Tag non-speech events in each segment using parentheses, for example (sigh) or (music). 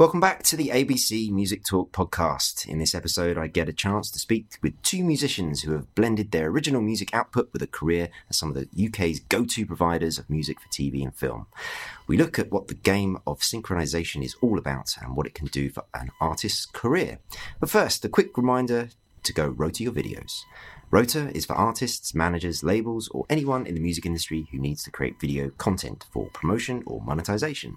Welcome back to the ABC Music Talk podcast. In this episode, I get a chance to speak with two musicians who have blended their original music output with a career as some of the UK's go to providers of music for TV and film. We look at what the game of synchronization is all about and what it can do for an artist's career. But first, a quick reminder to go Rota your videos. Rota is for artists, managers, labels, or anyone in the music industry who needs to create video content for promotion or monetization.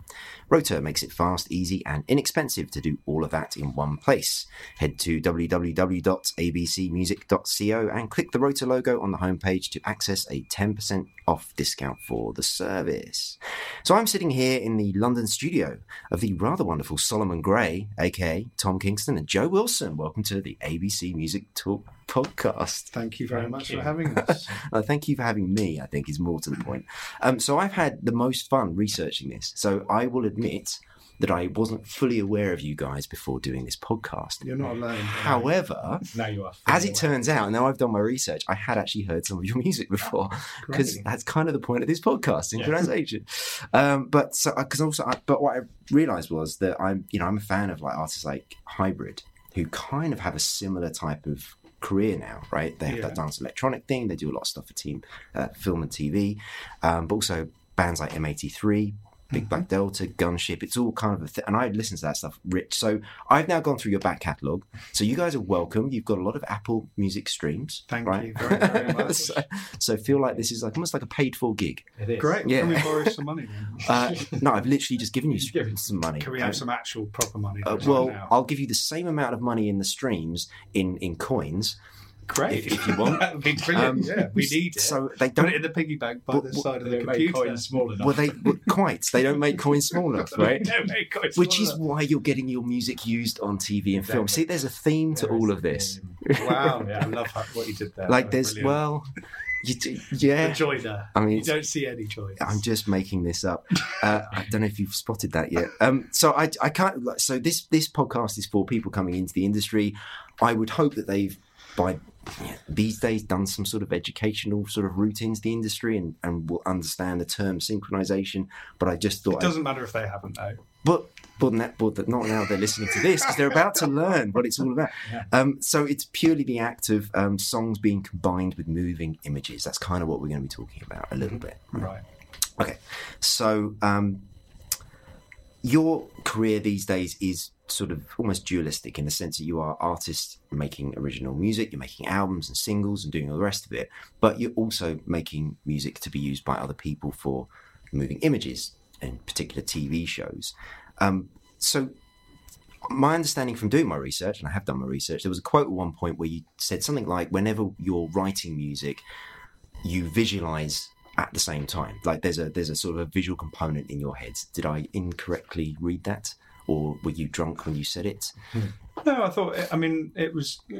Rota makes it fast, easy, and inexpensive to do all of that in one place. Head to www.abcmusic.co and click the Rota logo on the homepage to access a 10% off discount for the service. So I'm sitting here in the London studio of the rather wonderful Solomon Grey, aka Tom Kingston, and Joe Wilson. Welcome to the ABC Music Talk podcast. Thank you very Thank much you. for having (laughs) us. Uh, thank you for having me, I think is more to the point. Um, so I've had the most fun researching this. So I will admit that I wasn't fully aware of you guys before doing this podcast. You're not alone. However, Now you are. as it turns out, now I've done my research, I had actually heard some of your (laughs) music before because (laughs) Great. that's kind of the point of this podcast, synchronization. Um, but so because also, I, but what I realized was that I'm, you know, I'm a fan of like artists like Hybrid who kind of have a similar type of career now, right? They have that dance electronic thing. They do a lot of stuff for team, uh, film and TV, um, but also bands like M83. Big Black Delta, Gunship, it's all kind of a thing. And I listen to that stuff, Rich. So I've now gone through your back catalogue. So you guys are welcome. You've got a lot of Apple Music streams. Thank right? you very, very (laughs) much. so, so feel like this is like almost like a paid for gig. It is. Great. Yeah. Can we borrow some money? (laughs) Uh, no, I've literally just given you (laughs) You've given- some money. Can we have some actual proper money? Uh, well, now? I'll give you the same amount of money in the streams in in coins great. if, if you want. (laughs) that would be brilliant. Um, yeah, we need it. So they Put don't. it in the piggy bank by What- the what- side of They the make computer. coins small enough. Well, they well, quite. They don't make coins small (laughs) enough, right? No, make coins Which is why you're getting your music used on TV and film. See, there's a theme to There all of this. the- wow. Yeah. I love how, what you did there. Like, That was there's brilliant. well, you do, the yeah. joy there. I mean, you don't see any joy. I'm just making this up. (laughs) Uh, I don't know if you've spotted that yet. Um, so I, I can't. So this this podcast is for people coming into the industry. I would hope that they've by yeah, these days done some sort of educational sort of route into the industry and, and will understand the term synchronization. But I just thought, it doesn't matter if they haven't though. but but, not, but not now they're listening to this because they're about to learn what it's all about. Yeah. Um, so it's purely the act of um, songs being combined with moving images. That's kind of what we're going to be talking about a little bit. Right. Okay, so um, your career these days is sort of almost dualistic in the sense that you are artists making original music, you're making albums and singles and doing all the rest of it, but you're also making music to be used by other people for moving images in particular TV shows. Um, so my understanding from doing my research, and I have done my research, there was a quote at one point where you said something like, "Whenever you're writing music, you visualize at the same time. Like there's a there's a sort of a visual component in your head." Did I incorrectly read that, or were you drunk when you said it? Hmm. No, I thought. I mean, it was. (sighs)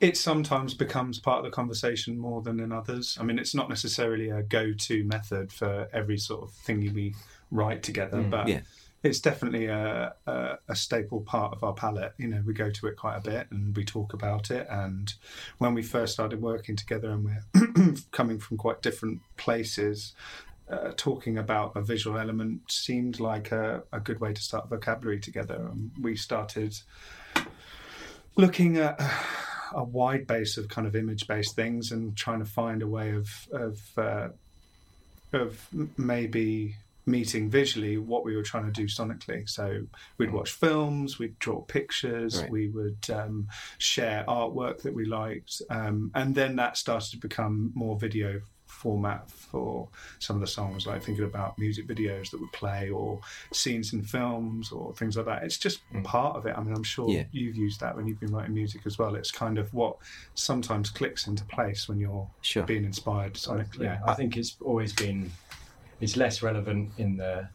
It sometimes becomes part of the conversation more than in others. I mean, it's not necessarily a go-to method for every sort of thing we write together, hmm. but yeah. it's definitely a, a a staple part of our palette. You know, we go to it quite a bit and we talk about it. And when we first started working together, and we're (clears throat) coming from quite different places. Uh, talking about a visual element seemed like a, a good way to start vocabulary together. And we started looking at (sighs) a wide base of kind of image based things and trying to find a way of of uh, of maybe meeting visually what we were trying to do sonically. So we'd watch films, we'd draw pictures, Right. we would um, share artwork that we liked, um, and then that started to become more video format for some of the songs like thinking about music videos that would play or scenes in films or things like that. It's just part of it. I mean i'm sure Yeah. you've used that when you've been writing music as well. It's kind of what sometimes clicks into place when you're Sure. being inspired. Sonically Yeah, I think it's always been. It's less relevant in the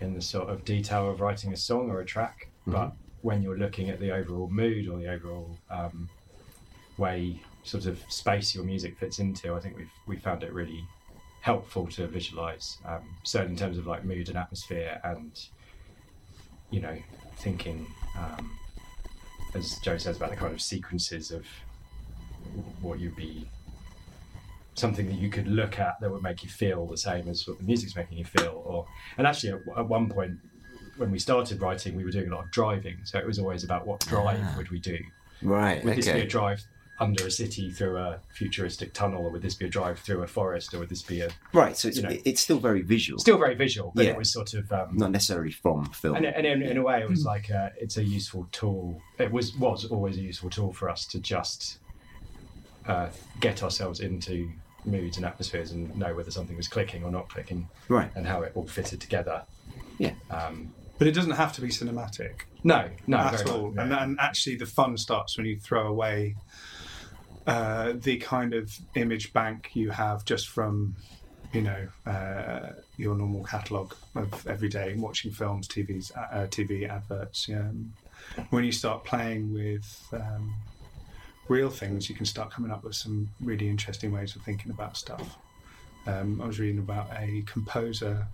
in the sort of detail of writing a song or a track, but when you're looking at the overall mood or the overall um, way, sort of space your music fits into, I think we've we found it really helpful to visualize, um, certainly in terms of like mood and atmosphere, and you know, thinking, um, as Joe says about the kind of sequences of what you'd be something that you could look at that would make you feel the same as what the music's making you feel or and actually at, at one point when we started writing, we were doing a lot of driving, so it was always about what drive Ah. would we do? Right. Would this be a drive under a city through a futuristic tunnel, or would this be a drive through a forest, or would this be a Right. So it's, you know. it's still very visual, still very visual, but Yeah. it was sort of um, not necessarily from film. and, and in, in a way, it was like a, it's a useful tool. It was was always a useful tool for us to just uh, get ourselves into moods and atmospheres and know whether something was clicking or not clicking, Right. and how it all fitted together. Yeah. Um, But it doesn't have to be cinematic no, no, at very all. much, no. And, and actually, the fun starts when you throw away uh, the kind of image bank you have just from, you know, uh, your normal catalogue of every day watching films, TVs, uh, TV adverts. Um, when you start playing with um, real things, you can start coming up with some really interesting ways of thinking about stuff. Um, I was reading about a composer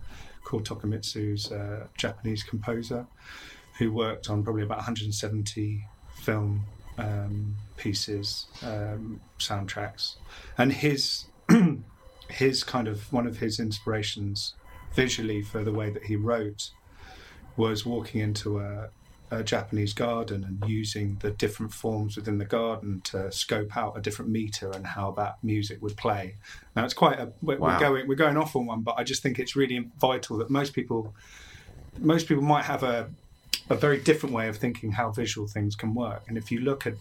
called Takemitsu's a Japanese composer who worked on probably about 170 film um, pieces, um, soundtracks, and his (clears throat) his kind of one of his inspirations visually for the way that he wrote was walking into a, a Japanese garden and using the different forms within the garden to scope out a different meter and how that music would play. Now it's quite a we're, Wow. we're going we're going off on one, but I just think it's really vital that most people most people might have a a very different way of thinking how visual things can work. And if you look at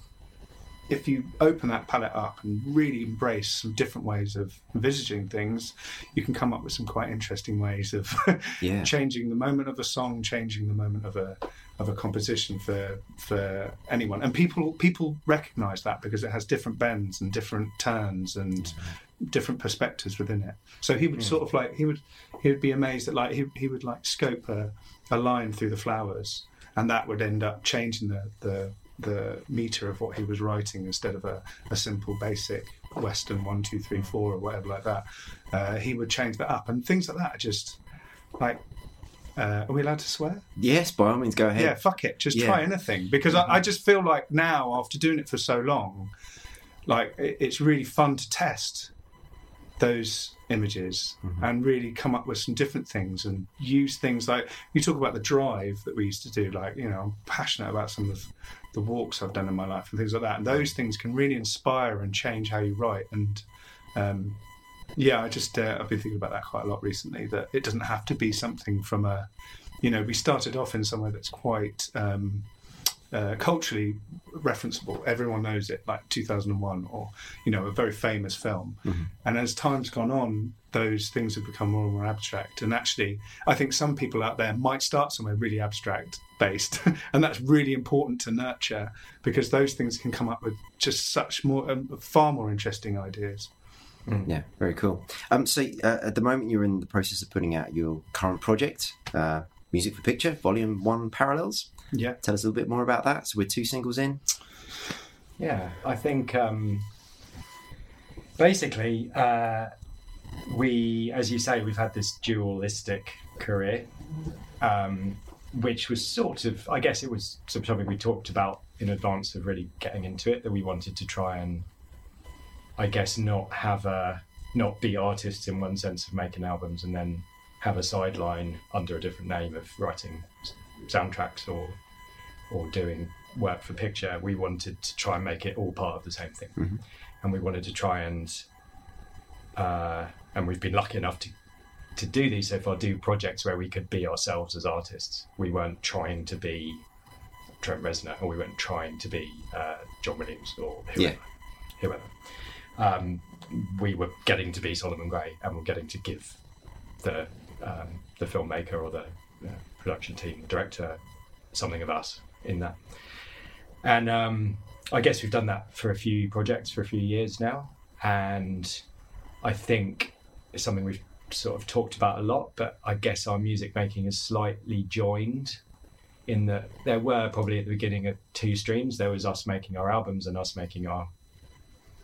if you open that palette up and really embrace some different ways of envisaging things, you can come up with some quite interesting ways of (laughs) Yeah. changing the moment of a song, changing the moment of a of a composition for for anyone. And people people recognise that because it has different bends and different turns and different perspectives within it. So he would hmm. sort of like he would he would be amazed that like he he would like scope a, a line through the flowers, and that would end up changing the the the meter of what he was writing instead of a, a simple basic western one two three four or whatever like that. Uh, he would change that up, and things like that are just like. Uh, are we allowed to swear? Yes, by all means, go ahead. Yeah, fuck it. Just Yeah. try anything because I, I just feel like now, after doing it for so long, like it, it's really fun to test those images and really come up with some different things and use things like you talk about the drive that we used to do. Like you know, I'm passionate about some of the walks I've done in my life and things like that. And those things can really inspire and change how you write. And um, yeah, I just uh, I've been thinking about that quite a lot recently. That it doesn't have to be something from a, you know, we started off in somewhere that's quite um, uh, culturally referenceable. Everyone knows it, like 2001, or you know, a very famous film. And as time's gone on, those things have become more and more abstract. And actually, I think some people out there might start somewhere really abstract based, (laughs) and that's really important to nurture because those things can come up with just such more, um, far more interesting ideas. Yeah, very cool. Um, so uh, at the moment, you're in the process of putting out your current project, uh, Music for Picture, Volume One Parallels. Yeah. Tell us a little bit more about that. So we're two singles in. Yeah, I think um, basically uh, we, as you say, we've had this dualistic career, um, which was sort of, I guess, it was something we talked about in advance of really getting into it that we wanted to try and, I guess, not have a not be artists in one sense of making albums and then have a sideline under a different name of writing soundtracks or or doing work for picture, we wanted to try and make it all part of the same thing, and we wanted to try and uh, and we've been lucky enough to to do these so far. Do projects where we could be ourselves as artists. We weren't trying to be Trent Reznor, or we weren't trying to be uh, John Williams or whoever. whoever. Um, we were getting to be Solomon Grey, and we're getting to give the um, the filmmaker or the uh, production team, director, something of us in that. And um, I guess we've done that for a few projects for a few years now, and I think it's something we've sort of talked about a lot. But I guess our music making is slightly joined in that there were probably at the beginning of two streams. There was us making our albums and us making our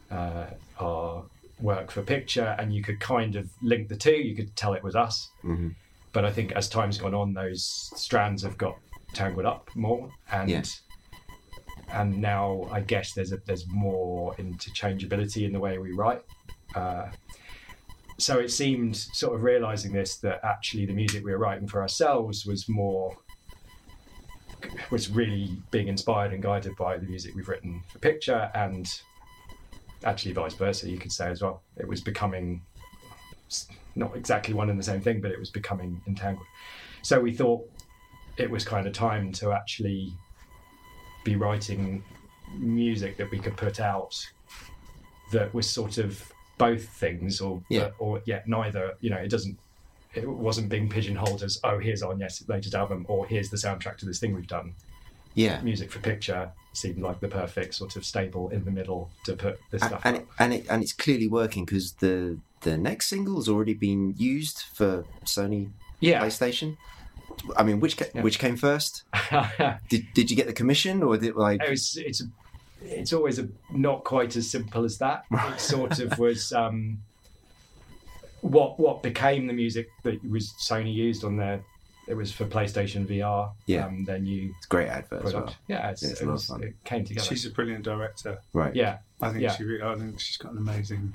uh, our work for picture, and you could kind of link the two. You could tell it was us. hmm But I think as time's gone on, those strands have got tangled up more, and and now I guess there's a, there's more interchangeability in the way we write. Uh, so it seemed sort of realizing this that actually the music we were writing for ourselves was more was really being inspired and guided by the music we've written for picture, and actually vice versa, you could say as well. It was becoming not exactly one and the same thing, but it was becoming entangled. So we thought it was kind of time to actually be writing music that we could put out that was sort of both things, or Yeah. or yet neither. You know, it doesn't. It wasn't being pigeonholed as oh, here's our yes- latest album, or here's the soundtrack to this thing we've done. Yeah. Music for picture seemed like the perfect sort of stable in the middle to put this A- stuff. and it, and it, and it's clearly working because the the next single has already been used for Sony yeah, PlayStation. I mean, which ca- Yeah. which came first? (laughs) Did did you get the commission or did like? it was it's it's always a, not quite as simple as that. (laughs) It sort of was um, what what became the music that was Sony used on their. It was for PlayStation VR. Yeah. um, their new It's great advert as well. Yeah, it's, Yeah, it's a it, lot was, fun. it came together. She's a brilliant director. Right. yeah, I think Yeah. she. Really, I think she's got an amazing.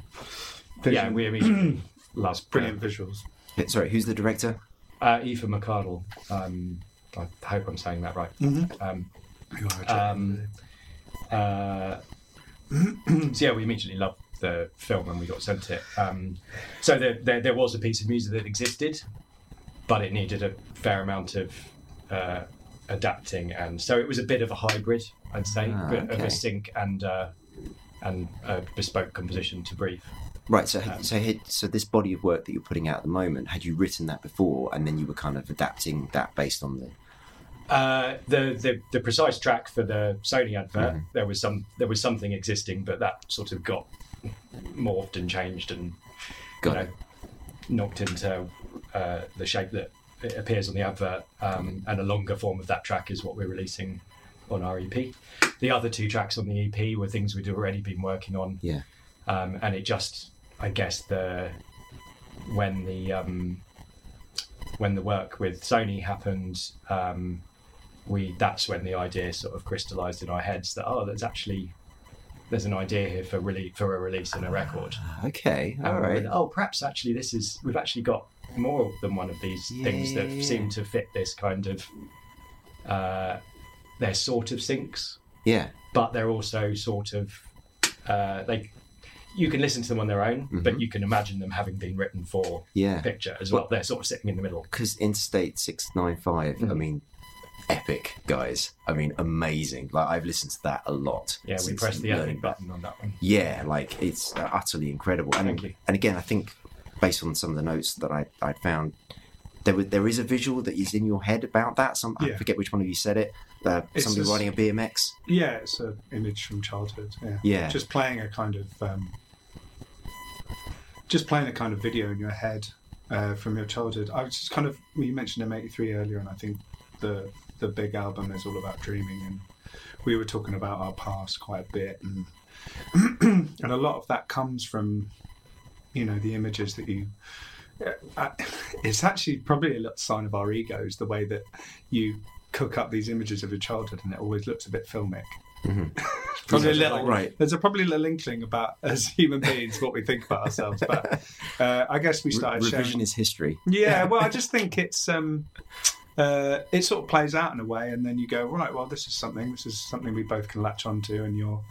Yeah, we immediately (clears throat) loved brilliant visuals. Yeah, Sorry, who's the director? Uh, Aoife McArdle. Um, I hope I'm saying that right. Mm-hmm. Um, You are Um, uh, (clears throat) so yeah, we immediately loved the film when we got sent it. Um, so there, there, there was a piece of music that existed, but it needed a fair amount of uh, adapting, and so it was a bit of a hybrid, I'd say, Ah, bit of a sync and uh, and a bespoke composition to brief. Right. So Um, so had- so this body of work that you're putting out at the moment, had you written that before, and then you were kind of adapting that based on the? Uh, the, the the precise track for the Sony advert, Mhm. there was some there was something existing, but that sort of got morphed and changed and Got you know, knocked into uh, the shape that it appears on the advert. Um, and a longer form of that track is what we're releasing on our EP. The other two tracks on the EP were things we'd already been working on, Yeah. um, and it just, I guess, the when the um, when the work with Sony happened, um, we that's when the idea sort of crystallized in our heads that oh, there's actually there's an idea here for really for a release and a record. Okay. And All we right. oh, perhaps actually this is we've actually got more than one of these Yeah, things that yeah. seem to fit this kind of. Uh, they're sort of syncs, Yeah. but they're also sort of uh, they. You can listen to them on their own, but Mhm. you can imagine them having been written for Yeah. picture as well. They're sort of sitting in the middle. because Interstate 695, I Mhm. mean, epic, guys. I mean, amazing. Like, I've listened to that a lot. Yeah, we pressed the learning epic button on that one. Yeah, like, it's utterly incredible. And, Thank you. and again, I think, based on some of the notes that I, I'd found, there, was, there is a visual that is in your head about that. Some I forget which one of you said it. Uh, somebody just- riding a BMX. Yeah, it's an image from childhood. Yeah. Yeah. Just playing a kind of um, just playing a kind of video in your head uh, from your childhood. I was just kind of well, you mentioned M83 earlier, and I think the the big album is all about dreaming, and we were talking about our past quite a bit, and (clears throat) and a lot of that comes from you know the images that you. Uh, (laughs) it's actually probably a sign of our egos the way that you cook up these images of your childhood, and it always looks a bit filmic. Mhm. (laughs) Probably a little right. There's a probably a little inkling about (laughs) as human beings what we think about ourselves, but (laughs) uh, I guess we started Re- sharing. revision is history. Yeah, well, I just think it's um, uh, it sort of plays out in a way, and then you go right. Well, this is something. This is something we both can latch onto, and you're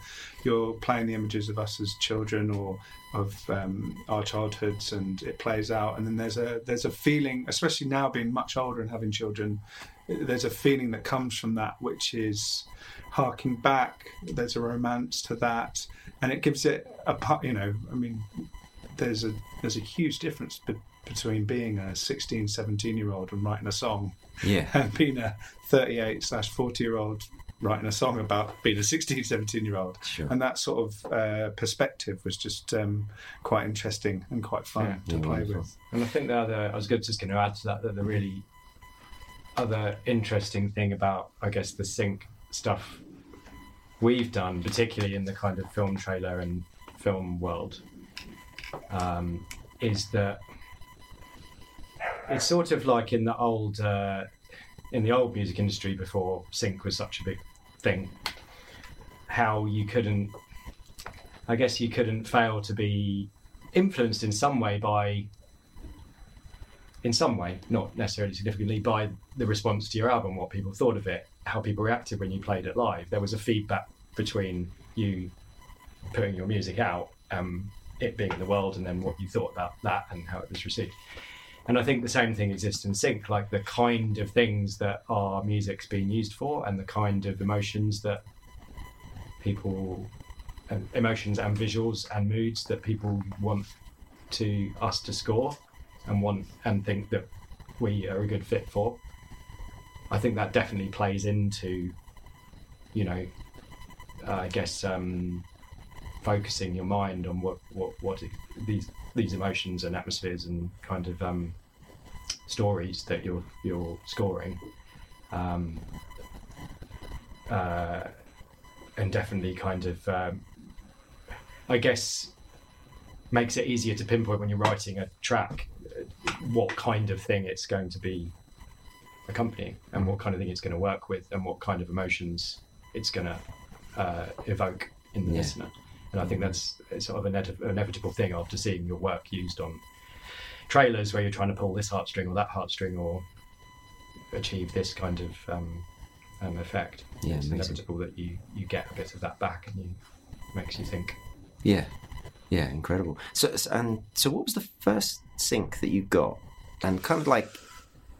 you're playing the images of us as children or of um, our childhoods, and it plays out. And then there's a there's a feeling, especially now being much older and having children, there's a feeling that comes from that, which is harking back. There's a romance to that, and it gives it a part. You know, I mean, there's a there's a huge difference be- between being a 16 17 year old and writing a song Yeah. (laughs) and being a 38 slash 40 year old writing a song about being a 16 17 year old Sure. and that sort of uh, perspective was just um, quite interesting and quite fun Yeah. to Yeah, play wonderful. with And I think the other, I was just going to add to that, that the really other interesting thing about, I guess, the sync stuff we've done, particularly in the kind of film trailer and film world, um, is that it's sort of like in the old, uh, in the old music industry before sync was such a big thing, how you couldn't, I guess, you couldn't fail to be influenced in some way by in some way, not necessarily significantly, by the response to your album, what people thought of it, how people reacted when you played it live. There was a feedback between you putting your music out, um, it being in the world, and then what you thought about that and how it was received. And I think the same thing exists in sync, like the kind of things that our music's being used for, and the kind of emotions that people, and emotions and visuals and moods that people want to us to score, and want and think that we are a good fit for. I think that definitely plays into, you know, uh, I guess um, focusing your mind on what what what these these emotions and atmospheres and kind of um, stories that you're you're scoring, um, uh, and definitely kind of um, I guess makes it easier to pinpoint when you're writing a track uh, what kind of thing it's going to be accompanying and what kind of thing it's going to work with and what kind of emotions it's going to uh, evoke in the Yeah. listener. And I think that's sort of an inevitable thing after seeing your work used on trailers where you're trying to pull this heartstring or that heartstring or achieve this kind of um, um, effect. Yeah, it's inevitable that you, you get a bit of that back and you makes you think. Yeah, yeah, incredible. So, so- and so, what was the first sync that you got, and kind of like,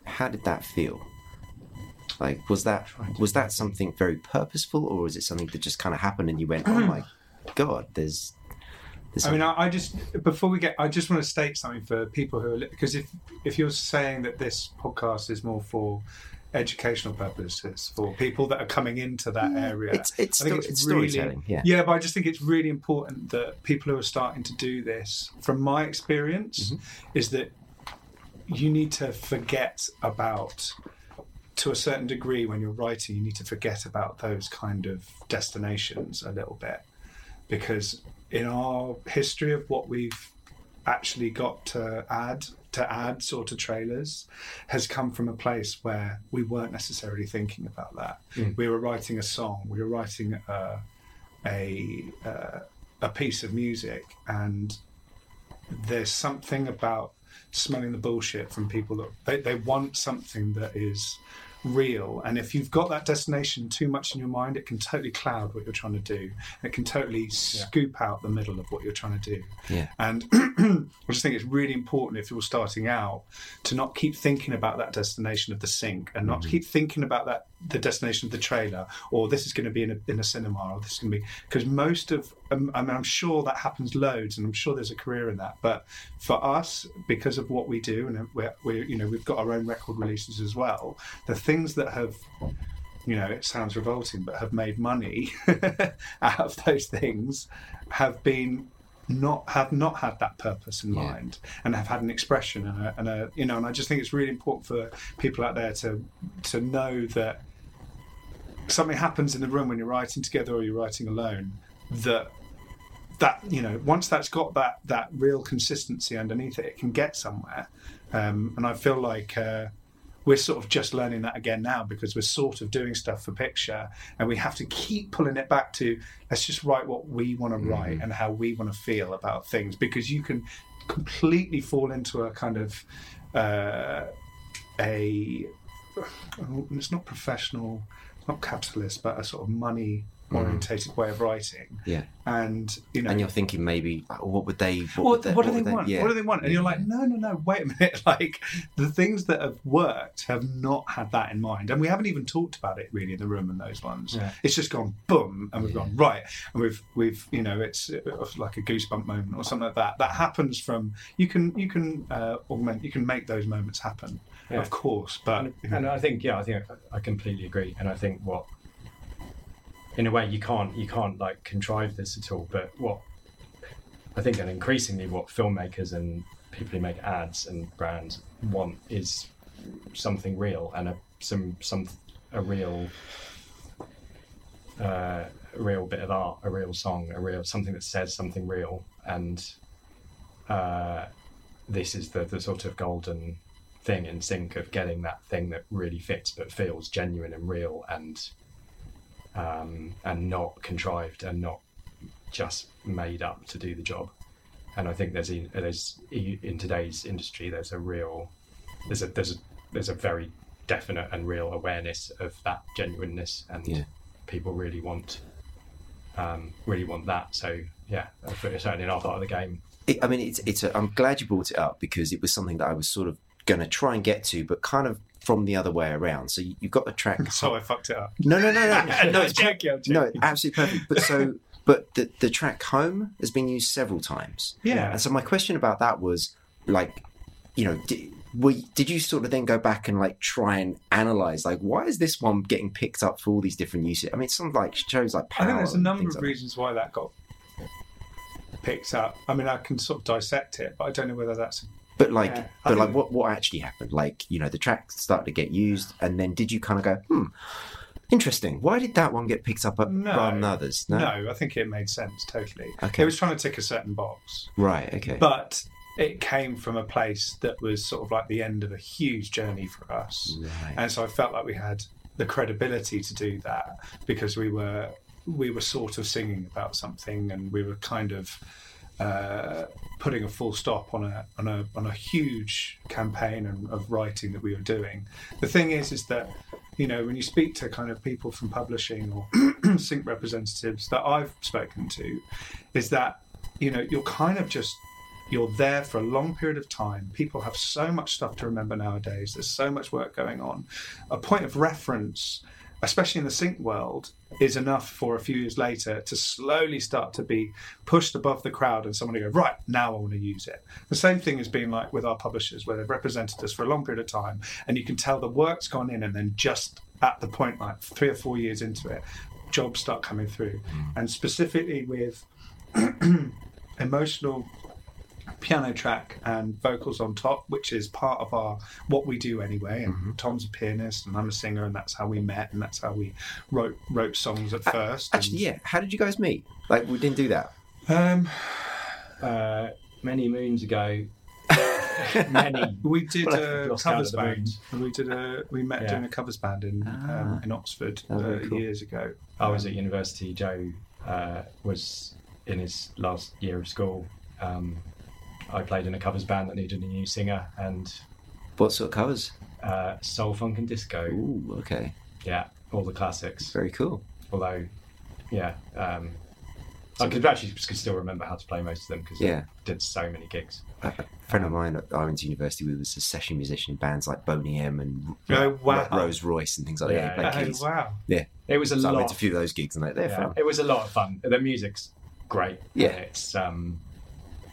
how did that feel? Like, was that was that something very purposeful, or was it something that just kind of happened and you went, "Oh my god, there's." there's I mean, I, I just before we get, I just want to state something for people who are because if if you're saying that this podcast is more for educational purposes for people that are coming into that area, it's it's, I think sto- it's it's really- storytelling. Yeah, Yeah, but I just think it's really important that people who are starting to do this, from my experience, mm-hmm. is that you need to forget about, to a certain degree, when you're writing, you need to forget about those kind of destinations a little bit. Because in our history of what we've actually got to add to ads or to trailers has come from a place where we weren't necessarily thinking about that. Mm. We were writing a song, we were writing a a, uh, a piece of music, and there's something about smelling the bullshit from people that they, they want something that is real. And if you've got that destination too much in your mind it can totally cloud what you're trying to do. It can totally scoop out the middle of what you're trying to do. Yeah, and (clears throat) I just think it's really important if you're starting out to not keep thinking about that destination of the sync and not keep thinking about that the destination of the trailer or this is going to be in a, in a cinema or this is going to be because most of um, I mean, I'm sure that happens loads and I'm sure there's a career in that. But for us because of what we do and we're, we're you know we've got our own record releases as well the things that have you know, it sounds revolting, but have made money (laughs) out of those things have been not have not had that purpose in Yeah. mind and have had an expression and a, and a you know and I just think it's really important for people out there to to know that something happens in the room when you're writing together or you're writing alone that that you know once that's got that that real consistency underneath it it can get somewhere um, and I feel like uh, we're sort of just learning that again now because we're sort of doing stuff for picture and we have to keep pulling it back to let's just write what we want to write and how we want to feel about things. Because you can completely fall into a kind of uh, a it's not professional not capitalist but a sort of money orientated way of writing yeah. and you know And you're thinking maybe, oh, what would they? What, what, would they, what do they would want? yeah. What do they want? And you're like, no, no, no, wait a minute. (laughs) Like the things that have worked have not had that in mind, and we haven't even talked about it really in the room and those ones. Yeah. It's just gone boom, and we've gone right, and we've we've you know it's uh, like a goosebump moment or something like that. That happens from you can you can uh, augment you can make those moments happen, Yeah. of course, but and, you know, and I think yeah, I think I, I completely agree, and I think what in a way you can't you can't like contrive this at all, but what I think and increasingly what filmmakers and people who make ads and brands want is something real and a some some a real uh, a real bit of art, a real song, a real something that says something real, and uh, this is the the sort of golden thing in sync of getting that thing that really fits but feels genuine and real and um, and not contrived and not just made up to do the job. And I think there's a- there's in today's industry there's a real there's a there's a there's a very definite and real awareness of that genuineness, and Yeah. people really want um, really want that. So yeah, certainly in our part of the game, It, I mean, it's it's. A, I'm glad you brought it up because it was something that I was sort of going to try and get to, but kind of from the other way around. So you, you've got the track. So I fucked it up. No, no, no, no, (laughs) no. It's joking, I'm no, absolutely perfect. But so, (laughs) but the the track "Home" has been used several times. Yeah. And so my question about that was like, you know, did, were, did you sort of then go back and like try and analyze like why is this one getting picked up for all these different uses? I mean, some like shows like I think there's a number of like reasons why that got picked up. I mean, I can sort of dissect it, but I don't know whether that's. But like, Yeah, but think- like, what what actually happened? Like, you know, the track started to get used, and then did you kind of go, hmm, interesting. Why did that one get picked up at, No. rather than others? No. No, I think it made sense totally. Okay. It was trying to tick a certain box, Right. Okay. but it came from a place that was sort of like the end of a huge journey for us. right. and so I felt like we had the credibility to do that because we were we were sort of singing about something and we were kind of uh, putting a full stop on a on a on a huge campaign and, of writing that we were doing. The thing is, is that you know when you speak to kind of people from publishing or (clears throat) sync representatives that I've spoken to, is that you know you're kind of just you're there for a long period of time. People have so much stuff to remember nowadays. There's so much work going on. A point of reference, especially in the sync world, is enough for a few years later to slowly start to be pushed above the crowd and someone to go, right, now I want to use it. The same thing has been like with our publishers, where they've represented us for a long period of time, and you can tell the work's gone in, and then just at the point, like three or four years into it, jobs start coming through. Mm. And specifically with (clears throat) emotional piano track and vocals on top, which is part of our what we do anyway. And Tom's a pianist and I'm a singer, and that's how we met, and that's how we wrote wrote songs at first. Actually, yeah. How did you guys meet? Like, we didn't do that. Um, uh, many moons ago, (laughs) many we did Well, a covers band. We did a we met Yeah. doing a covers band in Ah. um, in Oxford uh, cool. years ago. I was at university. Joe uh, was in his last year of school. Um, I played in a covers band that needed a new singer and What sort of covers? uh, soul, funk, and disco. Ooh, okay. Yeah, all the classics. Very cool. Although, yeah, um, I could actually could still remember how to play most of them because Yeah. I did so many gigs. A a friend of mine that I went to university we was a session musician in bands like Boney M and Oh, Ro- wow. Rose Royce and things like that. Yeah, He played Oh, keys. wow! It was a So I lot. went to a few of those gigs and like, they're yeah, fun. it was a lot of fun. The music's great. Yeah. it's um,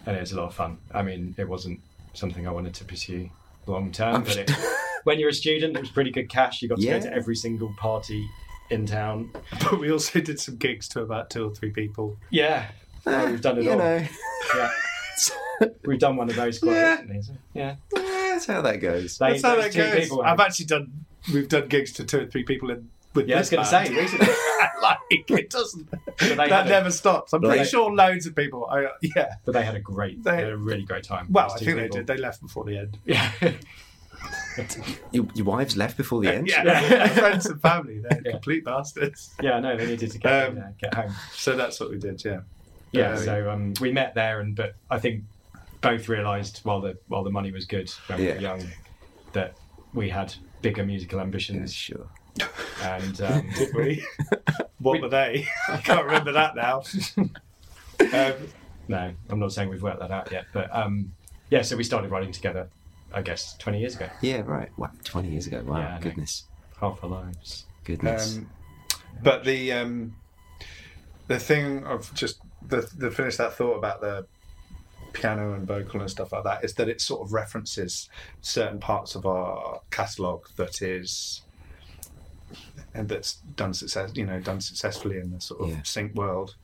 and it was a lot of fun. I mean, it wasn't something I wanted to pursue long term, but it, (laughs) when you're a student, it was pretty good cash. You got to Yeah. go to every single party in town. But we also did some gigs to about two or three people. Yeah, Eh, we've done it you all. know, yeah. (laughs) We've done one of those quite Yeah. recently. So, yeah, that's how that goes. They- That's how that goes. people I've have- actually done. We've done gigs to two or three people in with yeah. I was going to say recently. (laughs) like it doesn't. that a- never stops. I'm pretty Like- sure loads of people. I, yeah. But they had a great, They- they had a really great time. Well, I think they did. They left before the end. Yeah, (laughs) Your, your wives left before the (laughs) end. Yeah, Yeah. friends and family. They're Yeah. complete bastards. yeah. No, they needed to get Um, yeah, get home. So that's what we did. Yeah. Yeah, Uh, so um, we met there, and but I think both realised while the while the money was good when we were young that we had bigger musical ambitions, sure. And um, (laughs) Did we? (laughs) what were they? (laughs) I can't remember that now. um, no, I'm not saying we've worked that out yet, but um, yeah, so we started writing together, I guess, 20 years ago, Yeah, right. Wow, 20 years ago. Wow, Yeah, I know. goodness. half our lives. Goodness. um, but the um, the thing of just the the finish that thought about the piano and vocal and stuff like that is that it sort of references certain parts of our catalogue that is and that's done success you know done successfully in the sort of Yeah. sync world.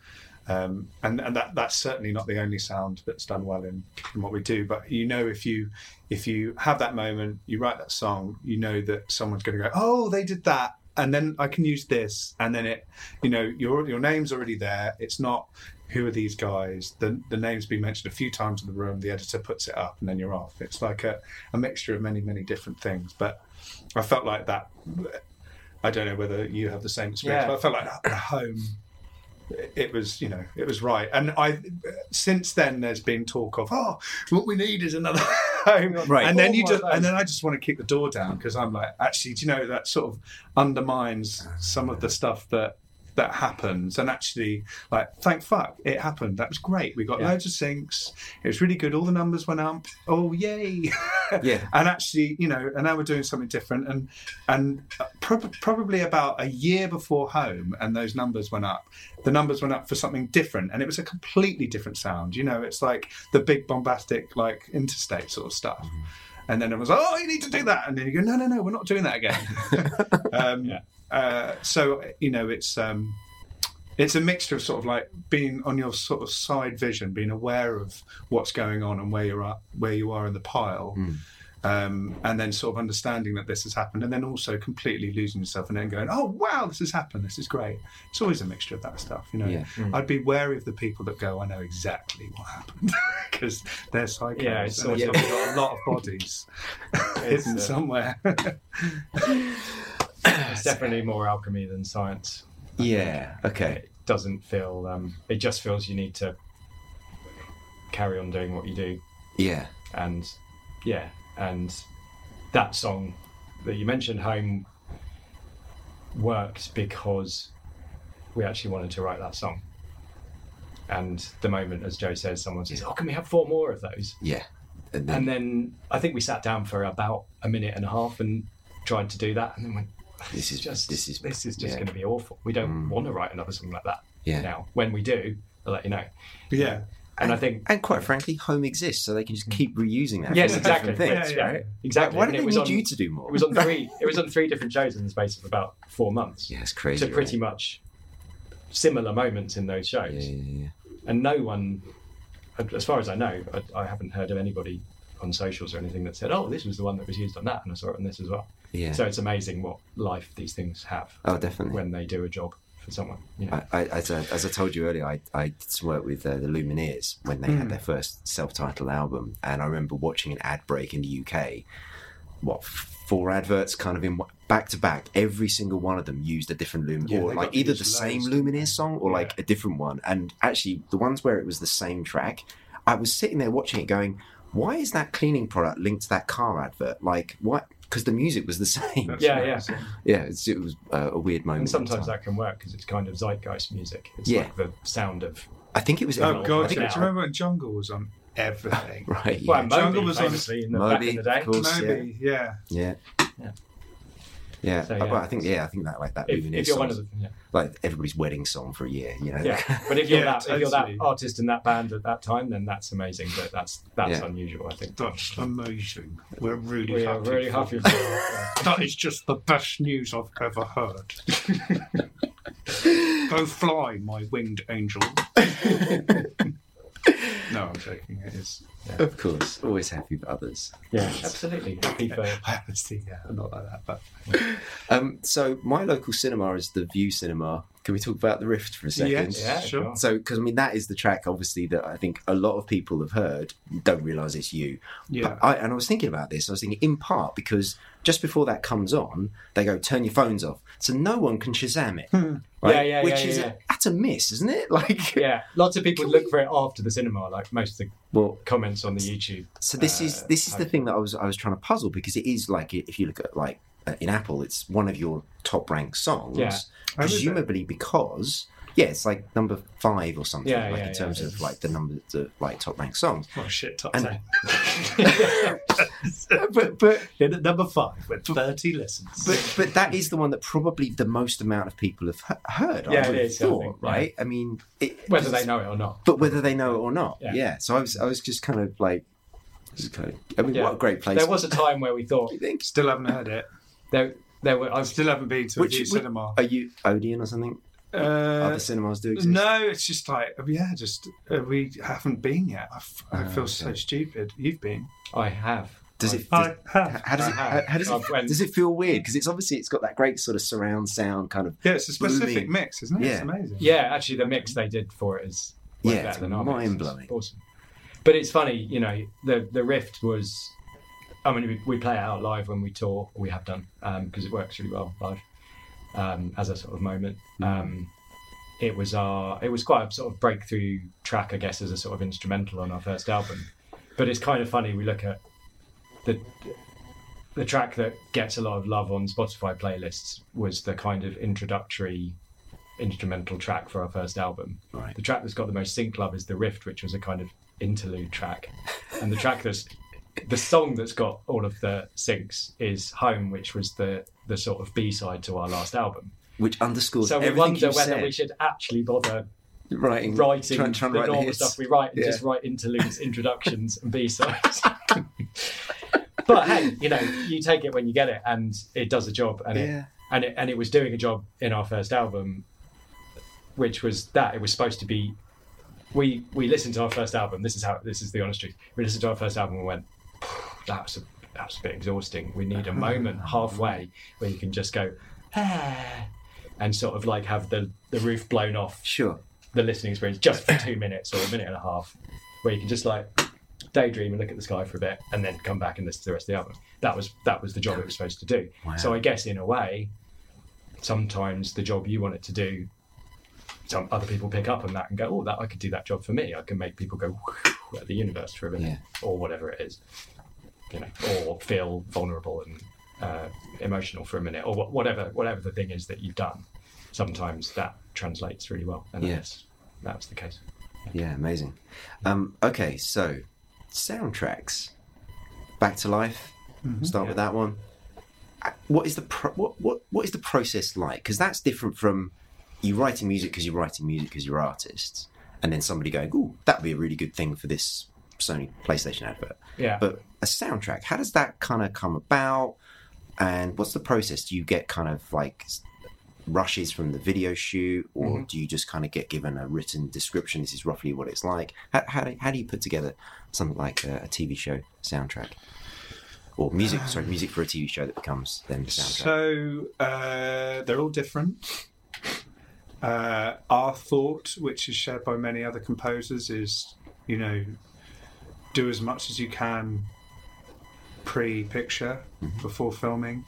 Um, and and that that's certainly not the only sound that's done well in, in what we do but you know if you if you have that moment you write that song you know that someone's going to go oh they did that and then I can use this and then it you know your your name's already there. It's not who are these guys? The the name's been mentioned a few times in the room the editor puts it up and then you're off. It's like a, a mixture of many many different things but I felt like that I don't know whether you have the same experience Yeah. but I felt like at home it was you know it was right and i since then there's been talk of oh what we need is another (laughs) home, Right. and then Oh you just and then I just want to kick the door down because I'm like, actually, do you know that sort of undermines some of the stuff that that happens. And actually like thank fuck it happened. That was great. We got Yeah. loads of syncs. It was really good. All the numbers went up. Oh yay. (laughs) Yeah. and actually you know and now we're doing something different. And and prob- probably about a year before home and those numbers went up the numbers went up for something different. And it was a completely different sound. You know it's like the big bombastic like interstate sort of stuff. And then it was oh you need to do that. And then you go no no no we're not doing that again. (laughs) Um, (laughs) Yeah. Uh, so you know it's um, it's a mixture of sort of like being on your sort of side vision, being aware of what's going on and where you're at, where you are in the pile, um, and then sort of understanding that this has happened, and then also completely losing yourself, and then going, "Oh wow, this has happened. This is great." It's always a mixture of that stuff, you know. Yeah. I'd be wary of the people that go, "I know exactly what happened," (laughs) because they're psychos. Yeah, it's and sort they've got a lot of bodies (laughs) (laughs) hidden somewhere. It's (clears throat) definitely more alchemy than science. Yeah. Okay. It doesn't feel. Um, it just feels you need to carry on doing what you do, Yeah. and yeah, and that song that you mentioned, "Home," worked because we actually wanted to write that song. And the moment, as Joe says, someone says, "Oh, can we have four more of those?" Yeah. And then, And then I think we sat down for about a minute and a half and tried to do that, and then went, this is just this is this is just yeah. going to be awful. We don't Mm. want to write another song like that Yeah. now. When we do, I'll let you know. yeah. And I think And quite frankly, home exists, so they can just keep reusing that. yes, exactly, Things, Yeah, yeah, yeah. exactly. Why And do it they was need on, you to do more? It was on (laughs) three. it was on three different shows in the space of about four months. yeah, it's crazy. to pretty right? much similar moments in those shows, Yeah, yeah, yeah. and no one, as far as I know, I, I haven't heard of anybody on socials or anything that said, "Oh, this was the one that was used on that," and I saw it on this as well. Yeah. So it's amazing what life these things have oh, definitely. when they do a job for someone. You know? I, I, as, I, as I told you earlier, I, I did some work with uh, the Lumineers when they Hmm. had their first self-titled album, and I remember watching an ad break in the UK. What four adverts, kind of in back to back? Every single one of them used a different Lumin, Yeah, or like either the loads, same didn't? Lumineers song or like a different one. And actually, the ones where it was the same track, I was sitting there watching it, going, "Why is that cleaning product linked to that car advert? Like what?" Because the music was the (laughs) same. That's Yeah, what yeah. Yeah, it's, it was uh, a weird moment. and sometimes that can work because it's kind of zeitgeist music. It's Yeah. like the sound of I think it was. Oh god, do you remember when Jungle was on everything? (laughs) Right. well, Yeah. Jungle was on- in the Moby, back in the day. course. Maybe, yeah. Yeah. Yeah. Yeah. So, yeah. well, I think yeah, I think that like that If, Lumineers if you're one of the, yeah. like everybody's wedding song for a year, you know. yeah, (laughs) but if you're Yeah, that if you're that artist in that band at that time, then that's amazing. But that's that's Yeah. unusual, I think. That's amazing. We're really We are happy. really happy. For you. (laughs) That is just the best news I've ever heard. (laughs) Go fly, my winged angel. No, I'm joking. It is. Of course, always happy for others. Yeah, absolutely. Happy for Honestly, (laughs) yeah, I'm not like that, but (laughs) Um, so my local cinema is the Vue Cinema. Can we talk about the Rift for a second? Yes. yeah, Sure. sure. So, because I mean, that is the track, obviously, that I think a lot of people have heard, don't realise it's you. yeah. But I, and I was thinking about this. I was thinking, in part, because just before that comes on, they go, turn your phones off. So no one can Shazam it. Right? Yeah, yeah, Which yeah, is yeah. A, that's a miss, isn't it? (laughs) Like, Yeah, lots of people look for it after the cinema, like most of the well, comments on the YouTube. So this is uh, this is the thing that I was I was trying to puzzle because it is like if you look at like uh, in Apple, it's one of your top ranked songs, Yeah. Oh, is presumably because yeah, it's like number five or something Yeah, like yeah, in terms yeah. of like the number the like top ranked songs. Oh shit, top And- ten. (laughs) but but In at number five with 30 lessons. but but that is the one that probably the most amount of people have heard. Yeah, I would have is, I thought, think, yeah. right? I mean, it, Whether they know it or not. but whether they know it or not, yeah. Yeah. So I was I was just kind of like, just kind of, I mean, Yeah. what a great place. There was a time where we thought (laughs) you think? Still haven't heard it. there there were. I still haven't been to a Which- Vue which- cinema. Are you Odeon or something? Uh, Other cinemas do exist. no, it's just like, yeah, just uh, we haven't been yet. I, f- I Oh, feel okay. so stupid. You've been. I have. Does it? I Does, have. how does it? How, how does it? Went- Does it feel weird? Because it's obviously it's got that great sort of surround sound kind of. Yeah, it's a specific Blooming. mix, isn't it? It's Yeah. amazing. Yeah, actually, the mix they did for it is way Yeah, better it's than our mind-blowing. Awesome. But it's funny, you know, the the Rift was. I mean, we, we play it out live when we tour. We have done because it works really well live um, as a sort of moment. Um, it was our it was quite a sort of breakthrough track, I guess, as a sort of instrumental on our first album. But it's kind of funny. We look at the the track that gets a lot of love on Spotify playlists was the kind of introductory instrumental track for our first album. Right. The track that's got the most sync love is The Rift, which was a kind of interlude track. And the track that's the song that's got all of the syncs is Home, which was the the sort of B side to our last album. Which underscores So we wonder whether said. we should actually bother writing, writing trying, trying the write normal stuff we write and Yeah. just write interludes, (laughs) introductions, and B sides. (laughs) but hey, you know, you take it when you get it, and it does a job, and it and it and it was doing a job in our first album, which was that it was supposed to be. We we listened to our first album. This is how this is the honest truth. We listened to our first album and went, that's a that's a bit exhausting. We need a (laughs) moment halfway where you can just go, ah, and sort of like have the the roof blown off Sure. the listening experience just for two minutes or a minute and a half, where you can just like daydream and look at the sky for a bit, and then come back and listen to the rest of the album. That was that was the job it was supposed to do. Wow. So I guess in a way, sometimes the job you want it to do, some other people pick up on that and go, "Oh, that I could do that job for me. I can make people go at the universe for a minute, or whatever it is, you know, or feel vulnerable and uh, emotional for a minute, or wha- whatever whatever the thing is that you've done. Sometimes that translates really well, and Yeah. that's that was the case. Yeah, amazing. Um, okay, so soundtracks. Back to Life. Start with that one. Uh, What is the pro- what what what is the process like? Because that's different from you writing music because you're writing music because you're artists, and then somebody going, "Ooh, that'd be a really good thing for this Sony PlayStation advert." Yeah. But a soundtrack, how does that kind of come about? And what's the process? Do you get kind of like rushes from the video shoot, or Mm-hmm. do you just kind of get given a written description? This is roughly what it's like. How, how, do, how do you put together something like a, a TV show soundtrack? Or music, sorry, music for a TV show that becomes then the soundtrack. So uh, they're all different. Uh, our thought, which is shared by many other composers, is you know, do as much as you can pre-picture before filming.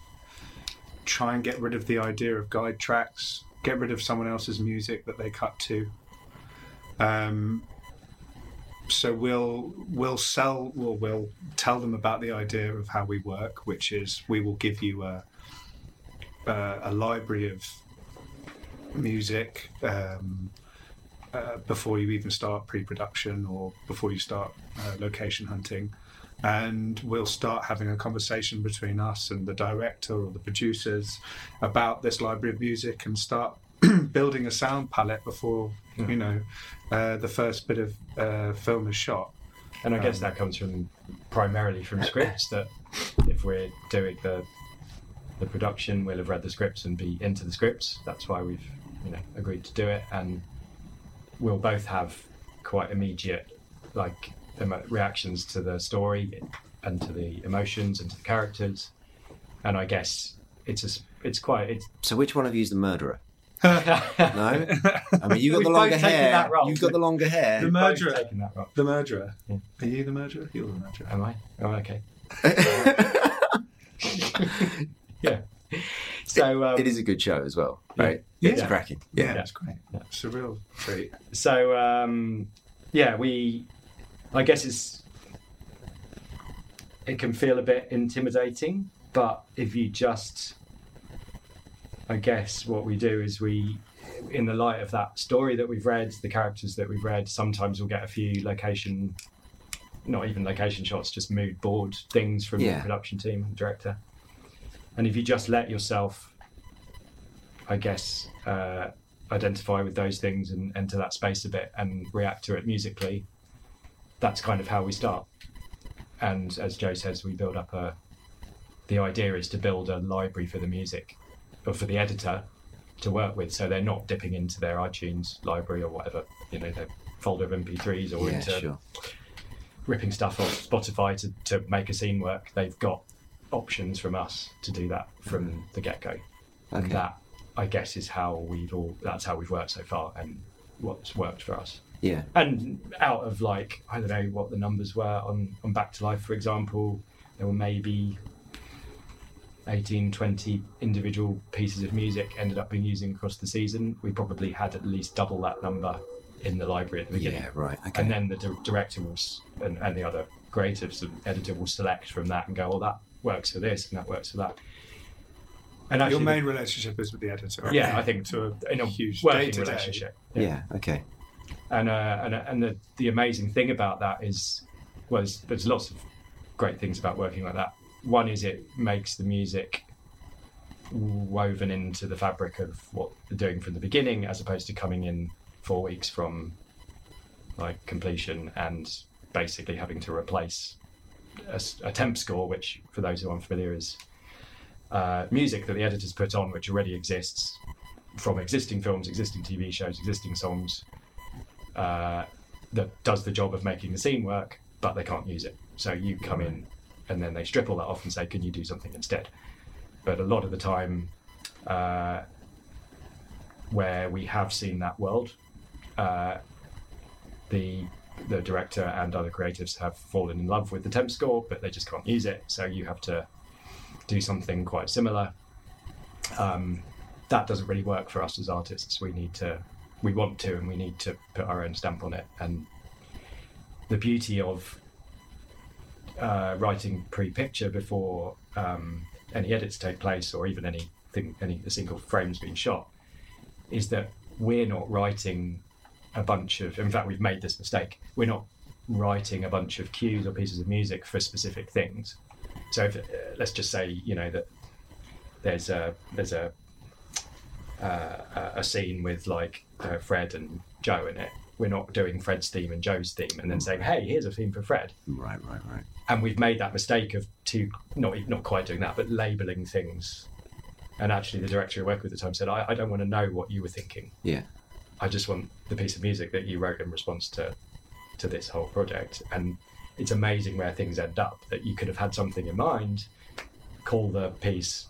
Try and get rid of the idea of guide tracks. Get rid of someone else's music that they cut to. Um, so we'll we'll sell we'll we'll tell them about the idea of how we work, which is we will give you a a, a library of music um, uh, before you even start pre-production or before you start uh, location hunting, and we'll start having a conversation between us and the director or the producers about this library of music and start (clears throat) building a sound palette before you know uh, the first bit of uh, film is shot. And I guess Um, that comes from primarily from scripts. That if we're doing the the production, we'll have read the scripts and be into the scripts. That's why we've you know agreed to do it, and we'll both have quite immediate like emo- reactions to the story and to the emotions and to the characters. And I guess it's a s it's quite it's So which one of you is the murderer? (laughs) No, I mean you got We've the longer both taken hair. that role. You've got the longer hair. The both murderer. taken that role. The murderer. Yeah. Are you the murderer? You're the murderer. Am I? Oh, okay. (laughs) yeah. So um, it is a good show as well, right? Yeah. It's Yeah. cracking. Yeah, Yeah. it's great. It's a real treat. so um, yeah we i guess it's it can feel a bit intimidating but if you just i guess what we do is we in the light of that story that we've read the characters that we've read sometimes we'll get a few location not even location shots just mood board things from Yeah. the production team and director and if you just let yourself i guess uh, identify with those things and enter that space a bit and react to it musically, that's kind of how we start. And as Joe says, we build up a. The idea is to build a library for the music, or for the editor to work with, so they're not dipping into their iTunes library or whatever, you know, their folder of MP3s or Yeah, into sure. ripping stuff off Spotify to, to make a scene work. They've got options from us to do that from the get go. And Okay. that, I guess, is how we've all, that's how we've worked so far and what's worked for us. Yeah. And out of like, I don't know what the numbers were on, on Back to Life, for example, there were maybe 18, 20 individual pieces of music ended up being used across the season. We probably had at least double that number in the library at the beginning Yeah, right. Okay. and then the di- director was and, and the other creatives and editor will select from that and go, well, that works for this and that works for that. And Your main relationship is with the editor. right? yeah, I think to a in a huge working day-to-day. relationship. Yeah. Okay. and uh, and and the the amazing thing about that is was there's lots of great things about working like that. One is it makes the music woven into the fabric of what they're doing from the beginning, as opposed to coming in four weeks from like completion and basically having to replace a, a temp score, which for those who aren't familiar is uh, music that the editors put on, which already exists from existing films, existing TV shows, existing songs, uh, that does the job of making the scene work, but they can't use it. So you come in and then they strip all that off and say, "Can you do something instead?" But a lot of the time, uh, where we have seen that world, uh, the the director and other creatives have fallen in love with the temp score, but they just can't use it. So you have to do something quite similar. Um, that doesn't really work for us as artists. We need to, we want to, and we need to put our own stamp on it. And the beauty of uh, writing pre-picture before um, any edits take place, or even anything, any a single frame's been shot, is that we're not writing a bunch of. In fact, we've made this mistake. We're not writing a bunch of cues or pieces of music for specific things. So if, uh, let's just say, you know, that there's a there's a uh, a scene with like uh, Fred and Joe in it. We're not doing Fred's theme and Joe's theme and then saying, "Hey, here's a theme for Fred." Right. Right. Right. And we've made that mistake of two, not not quite doing that, but labeling things. And actually, the director who worked with at the time said, I, "I don't want to know what you were thinking. Yeah. I just want the piece of music that you wrote in response to to this whole project." And it's amazing where things end up. That you could have had something in mind, call the piece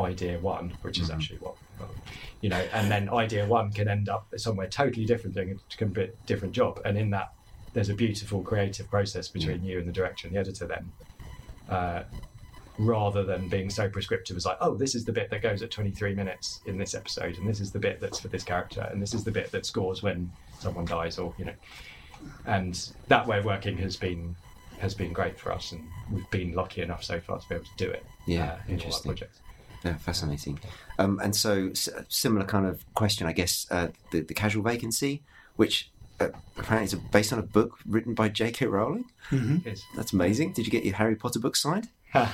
idea one, which is actually what well, you know, and then idea one can end up somewhere totally different, doing a complete different job. And in that, there's a beautiful creative process between you and the director and the editor. Then, uh, rather than being so prescriptive as like, oh, this is the bit that goes at 23 minutes in this episode, and this is the bit that's for this character, and this is the bit that scores when someone dies, or you know, and that way of working has been has been great for us, and we've been lucky enough so far to be able to do it. Yeah, uh, in all our interesting. projects. Yeah, fascinating. Um, and so, s- similar kind of question, I guess. Uh, the, the casual vacancy, which uh, apparently is based on a book written by J.K. Rowling. It's, That's amazing. Did you get your Harry Potter book signed? (laughs)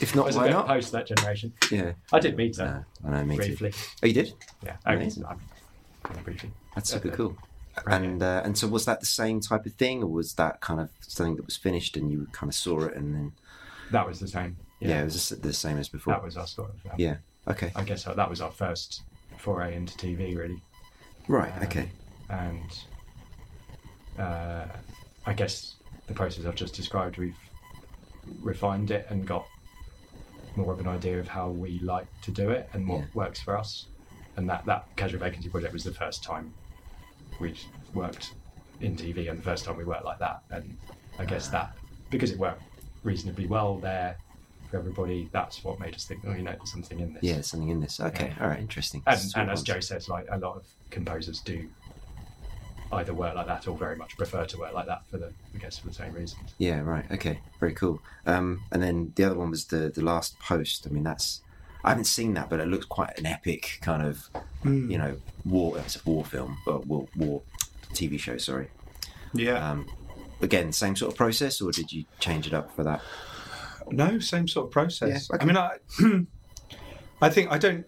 If not, why not? post that generation. Yeah, I did meet her uh, I know, me too. briefly. Oh, you did? Yeah, Amazing. I mean, briefly. That's super (laughs) cool. Right. And uh, and so, was that the same type of thing, or was that kind of something that was finished and you kind of saw it and then? That was the same. Yeah, it was the same as before. that was our sort of. Um, Yeah. Okay. I guess that was our first foray into TV, really. Right. Um, Okay. And uh, I guess the process I've just described, we've refined it and got more of an idea of how we like to do it and what Yeah. works for us. And that, that Casual Vacancy project was the first time we'd worked in TV and the first time we worked like that. And I guess ah. that, because it worked reasonably well there for everybody, that's what made us think, oh, you know, there's something in this. Yeah, something in this. Okay. Yeah. All right. Interesting. And, and as. Joe says, like a lot of composers do either work like that or very much prefer to work like that for the, I guess, for the same reasons. Yeah, right. Okay, very cool. Um, and then the other one was the the last post. I mean, that's I haven't seen that, but it looks quite an epic kind of Mm. you know war. It's a war film, but war war TV show. Sorry. Yeah. Um, again, same sort of process, or did you change it up for that? No, same sort of process. Yeah, okay. I mean, I, (clears throat) I think I don't,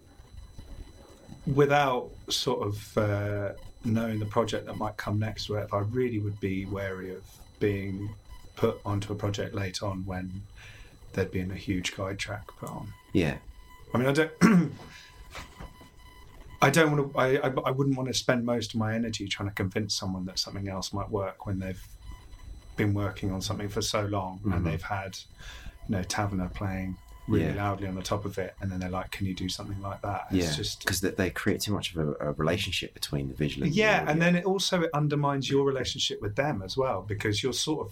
without sort of uh, knowing the project that might come next, or whatever, I really would be wary of being put onto a project late on when there'd been a huge guide track put on. Yeah, I mean, I don't. (clears throat) I don't want to. I, I I wouldn't want to spend most of my energy trying to convince someone that something else might work when they've been working on something for so long Mhm. and they've had, you know, Taverner playing really Yeah. loudly on the top of it, and then they're like, "Can you do something like that?" It's yeah. just because they, they create too much of a, a relationship between the visual. And yeah, audio. and then it also it undermines your relationship with them as well because you're sort of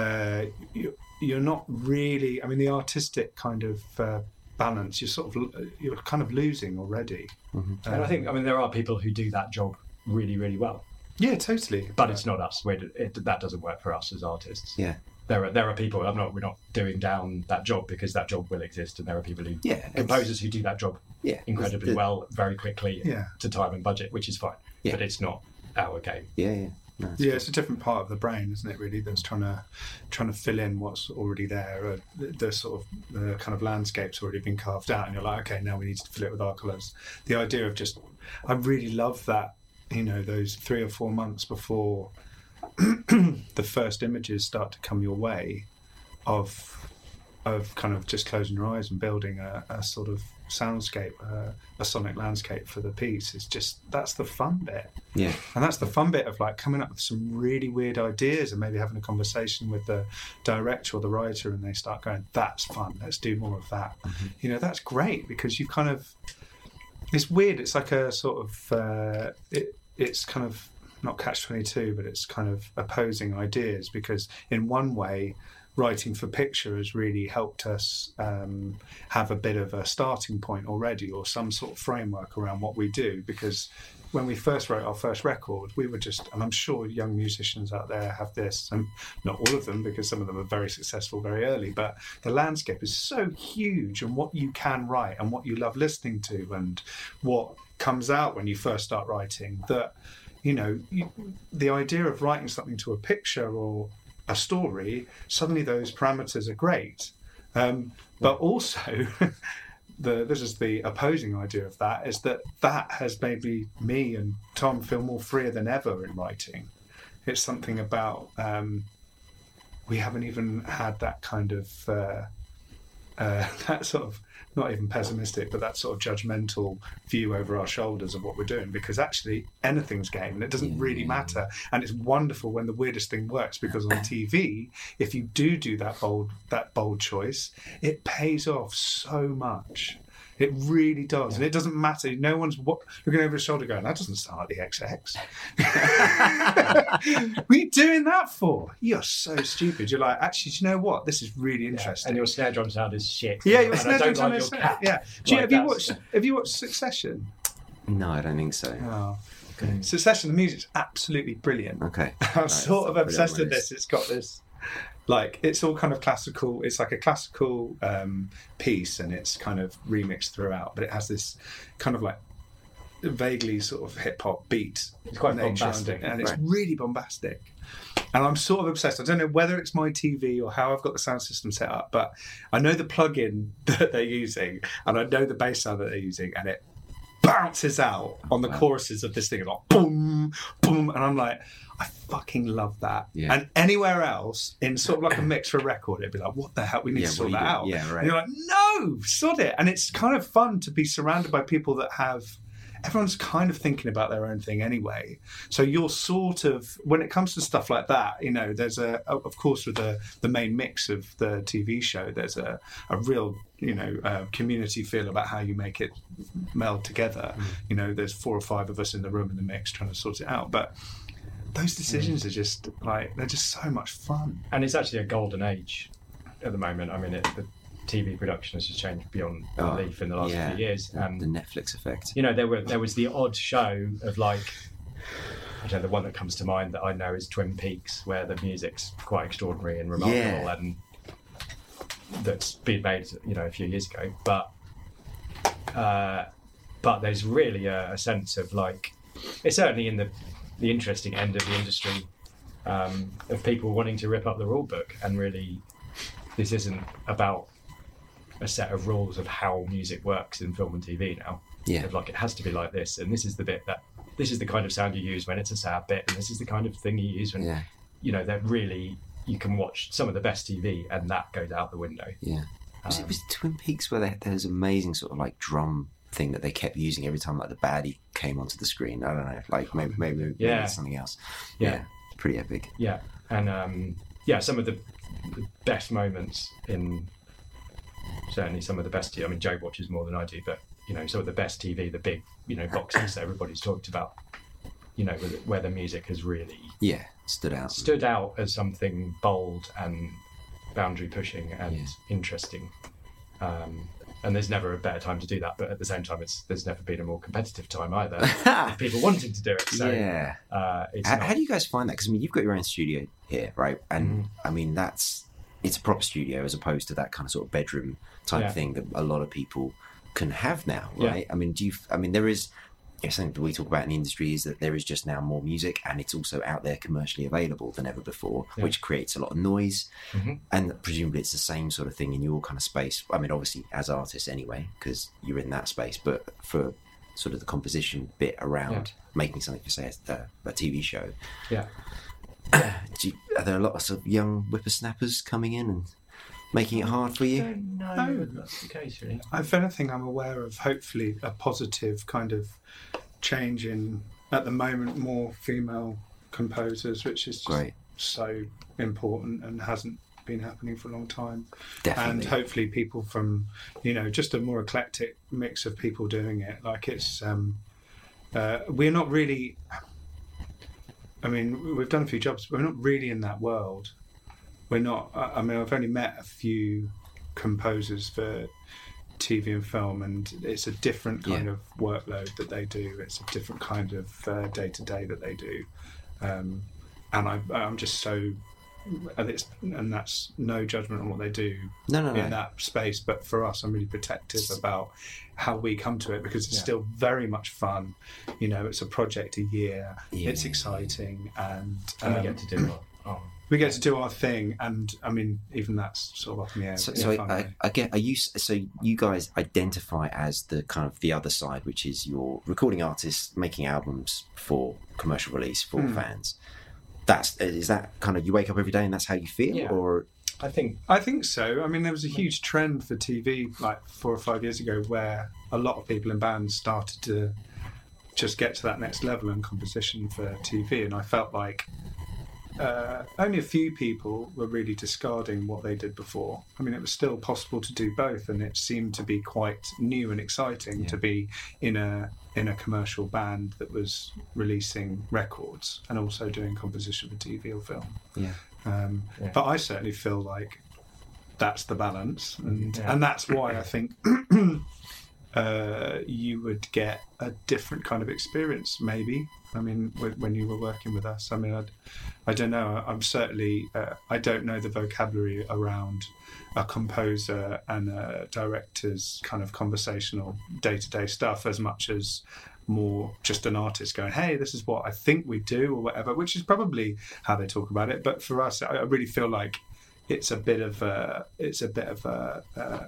uh, you, you're not really. I mean, the artistic kind of uh, balance you're sort of you're kind of losing already. Mhm. and I Um, think, I mean, there are people who do that job really, really well. Yeah, totally. but it's not us. We're, it, that doesn't work for us as artists. Yeah. There are there are people. I'm not. We're not doing down that job because that job will exist, and there are people who Yeah, composers who do that job Yeah, incredibly the- well, very quickly, Yeah. to time and budget, which is fine. Yeah. But it's not our game. Yeah, yeah. No, it's Yeah, cool. it's a different part of the brain, isn't it? Really, that's trying to trying to fill in what's already there. Uh, the, the sort of the kind of landscape's already been carved out, and you're like, okay, now we need to fill it with our colours. The idea of just, I really love that. You know, those three or four months before the first images start to come your way, of of kind of just closing your eyes and building a, a sort of soundscape, uh, a sonic landscape for the piece. Is just that's the fun bit. yeah, And that's the fun bit of like coming up with some really weird ideas and maybe having a conversation with the director or the writer and they start going, that's fun, let's do more of that. You know, that's great because you kind of, it's weird. It's like a sort of, uh, it, it's kind of not catch 22, but it's kind of opposing ideas because in one way, writing for picture has really helped us um, have a bit of a starting point already or some sort of framework around what we do because when we first wrote our first record we were just and i'm sure young musicians out there have this and not all of them because some of them are very successful very early but the landscape is so huge and what you can write and what you love listening to and what comes out when you first start writing that you know you, the idea of writing something to a picture or a story suddenly those parameters are great um, but also (laughs) the this is the opposing idea of that is that that has made me me and Tom feel more freer than ever in writing. It's something about um, we haven't even had that kind of uh, (laughs) uh, that sort of not even pessimistic, but that sort of judgmental view over our shoulders of what we're doing because actually anything's game and it doesn't really matter. And it's wonderful when the weirdest thing works because on (coughs) TV, if you do do that bold that bold choice, it pays off so much. It really does, and it doesn't matter. No one's what, looking over his shoulder, going, "That doesn't sound like the XX." (laughs) (laughs) what are you doing that for? You're so stupid. You're like, actually, do you know what? This is really interesting. And your snare drum sound is shit. Yeah, your and snare drum sound is- cat. Yeah. Do you, Like, have you watched Have you watched Succession? No, I don't think so. Oh. Succession. The music's absolutely brilliant. Okay. (laughs) I'm Right, sort of put it on obsessed with this. It's got this, like, it's all kind of classical. It's like a classical um, piece, and it's kind of remixed throughout. But it has this kind of like vaguely sort of hip hop beat. It's quite bombastic. and it's Right. really bombastic. And I'm sort of obsessed. I don't know whether it's my TV or how I've got the sound system set up, but I know the plug-in (laughs) that they're using, and I know the bass sound that they're using, and it bounces out on the Wow. choruses of this thing, It's like boom, boom, and I'm like, I fucking love that. Yeah. And anywhere else, in sort of like a mix for a record, it'd be like, what the hell? We need Yeah, to sort that out. Yeah, right. And you're like, no, sod it. And it's kind of fun to be surrounded by people that have. Everyone's kind of thinking about their own thing anyway. So you're sort of when it comes to stuff like that, you know, there's a of course with the the main mix of the TV show, there's a a real you know uh, community feel about how you make it meld together. Mm. You know, there's four or five of us in the room in the mix trying to sort it out, but those decisions mm. are just like they're just so much fun. And it's actually a golden age at the moment. I mean, it, the TV production has just changed beyond Oh, belief in the last yeah. few years. The um, And Netflix effect. you know, there were there was the odd show of like, I don't know, the one that comes to mind that I know is Twin Peaks, where the music's quite extraordinary and remarkable, Yeah. and that's been made, you know, a few years ago. But uh, but there's really a, a sense of like, it's certainly in the the interesting end of the industry um, of people wanting to rip up the rule book and really, this isn't about a set of rules of how music works in film and TV now Yeah. of like it has to be like this and this is the bit that this is the kind of sound you use when it's a sad bit and this is the kind of thing you use when Yeah. you know that really you can watch some of the best TV and that goes out the window Yeah. Was Um, it was Twin Peaks where they, there was amazing sort of like drum thing that they kept using every time like the baddie came onto the screen. I don't know, like maybe maybe, maybe Yeah. something else. Yeah. it's pretty epic. yeah and um yeah some of the, the best moments in certainly some of the best I mean Joe watches more than I do but you know some of the best TV the big you know boxes that everybody's talked about you know where the, music has really Yeah, stood out. stood out as something bold and boundary pushing and Yeah. interesting. Um, and there's never a better time to do that. But at the same time, it's there's never been a more competitive time either. (laughs) People wanting to do it. So yeah. uh, it's How, not, how do you guys find that? Because I mean, you've got your own studio here, right? And Mm-hmm. I mean, that's it's a proper studio as opposed to that kind of sort of bedroom type Yeah. thing that a lot of people can have now, Yeah. right? I mean, do you? I mean, there is. Yeah, something that we talk about in the industry is that there is just now more music and it's also out there commercially available than ever before, Yeah. which creates a lot of noise. Mhm. And presumably it's the same sort of thing in your kind of space. I mean, obviously as artists anyway, because you're in that space, but for sort of the composition bit around making something for, say, a, a TV show, yeah. (clears throat) do you, are there lots of young whippersnappers coming in and making it hard for I you? don't know No. whether that's the case really. If anything, I'm aware of hopefully a positive kind of change in at the moment more female composers, which is just Great, so important and hasn't been happening for a long time. definitely. And hopefully, people from you know just a more eclectic mix of people doing it. Like it's um, uh, we're not really. I mean, we've done a few jobs, but we're not really in that world. We're not. I I mean, I've only met a few composers for TV and film, and it's a different kind Yeah. of workload that they do. It's a different kind of day to day that they do, um, and I, I'm just so. And, it's, and that's no judgment on what they do no, no, no. in that space. But for us, I'm really protective about how we come to it because it's Yeah. still very much fun. You know, it's a project a year. Yeah. It's exciting, and, And um, we get to do our, our we get to do our thing. And I mean, even that's sort of up in the air. So, so I, I. I get. Are you so you guys identify as the kind of the other side, which is your recording artists making albums for commercial release for Hmm. fans. That's is that kind of you wake up every day and that's how you feel, Yeah. or I think I think so. I mean, there was a huge trend for TV like four or five years ago where a lot of people in bands started to just get to that next level in composition for TV, and I felt like uh, only a few people were really discarding what they did before. I mean, it was still possible to do both, and it seemed to be quite new and exciting Yeah. to be in a in a commercial band that was releasing records and also doing composition for TV or film. yeah, Um, Yeah. But I certainly feel like that's the balance, and Yeah. and that's why I think (clears throat) uh, you would get a different kind of experience, maybe. I mean, when you were working with us, I mean, I'd, I don't know. I'm certainly uh, I don't know the vocabulary around a composer and a director's kind of conversational day to day stuff as much as more just an artist going, hey, this is what I think we do or whatever, which is probably how they talk about it. But for us, I really feel like it's a bit of a, it's a bit of a, a,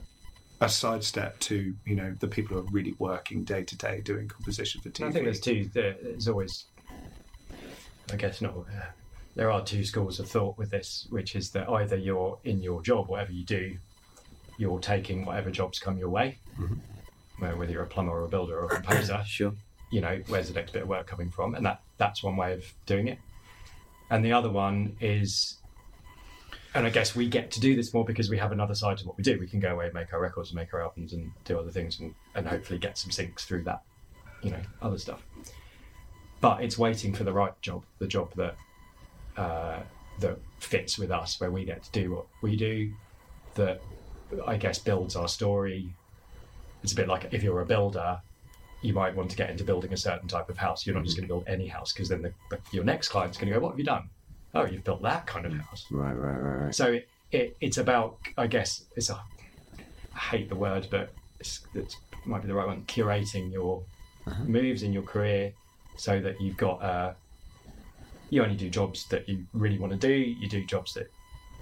a sidestep to you know the people who are really working day to day doing composition for TV. I think there's two. There's always, I guess, not. Uh, there are two schools of thought with this, which is that either you're in your job, whatever you do, you're taking whatever jobs come your way, Mhm. whether you're a plumber or a builder or a composer. (laughs) sure, you know, where's the next bit of work coming from? And that that's one way of doing it. And the other one is, and I guess we get to do this more because we have another side to what we do. We can go away and make our records and make our albums and do other things and, and hopefully get some syncs through that, you know, other stuff. But it's waiting for the right job, the job that uh, that fits with us, where we get to do what we do, that I guess builds our story. It's a bit like if you're a builder, you might want to get into building a certain type of house. You're not just going to build any house because then the, the, your next client's going to go, "What have you done? Oh, you've built that kind of house." right, right, right, right. So it, it, it's about, I guess, it's a, I hate the word, but it's, it might be the right one. Curating your Uh-huh. moves in your career so that you've got, uh, you only do jobs that you really want to do. You do jobs that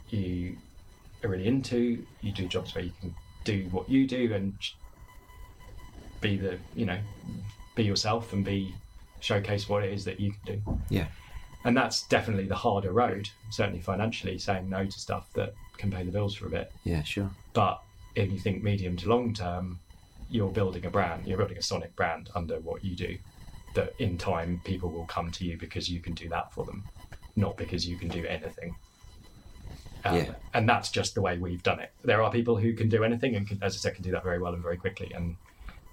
you are really into. You do jobs where you can do what you do and be the, you know, be yourself and be showcase what it is that you can do Yeah, and that's definitely the harder road certainly financially saying no to stuff that can pay the bills for a bit. Yeah, sure, but if you think medium to long term you're building a brand you're building a sonic brand under what you do that in time people will come to you because you can do that for them not because you can do anything. Um, Yeah. and that's just the way we've done it. There are people who can do anything and can, as i said can do that very well and very quickly and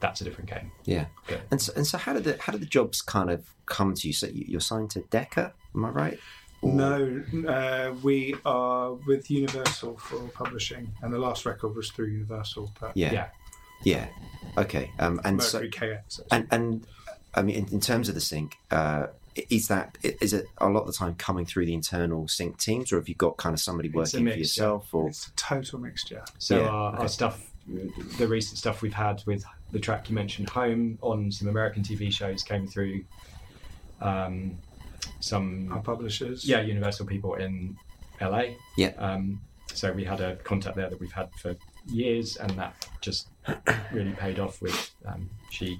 that's a different game. Yeah. And so, and so, how did the how did the jobs kind of come to you? So you're signed to Decca, am I right? Or- No, uh, we are with Universal for publishing, and the last record was through Universal. But Yeah. yeah Yeah. Okay. Um, and so Mercury KX. and and I mean, in, in terms of the sync, uh, is that is it a lot of the time coming through the internal sync teams, or have you got kind of somebody It's a working for mix, yeah. yourself? Or It's a total mixture. So Yeah, our, okay. our stuff, the recent stuff we've had with the track you mentioned, "Home," on some American TV shows came through. Um, some Our publishers. yeah, Universal people in LA. Yeah. Um, so we had a contact there that we've had for years, and that just (coughs) really paid off. With um, she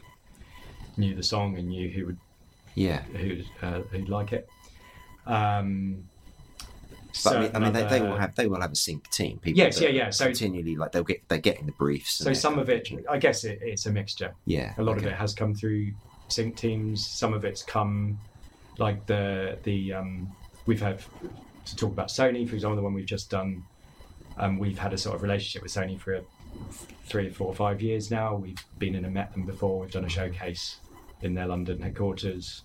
knew the song and knew who would yeah, who'd, uh, who'd like it. Um, but I mean, I mean they, they will have they will have a sync team. People Yes, yeah, yeah. So- continually like they'll get they're getting the briefs. So some of it, I guess, it, it's a mixture. yeah, A lot of it has come through sync teams. Some of it's come, like the the um, we've had to talk about Sony, for example, the one we've just done. Um, we've had a sort of relationship with Sony for three, four, five years now. We've been in and met them before. We've done a showcase in their London headquarters.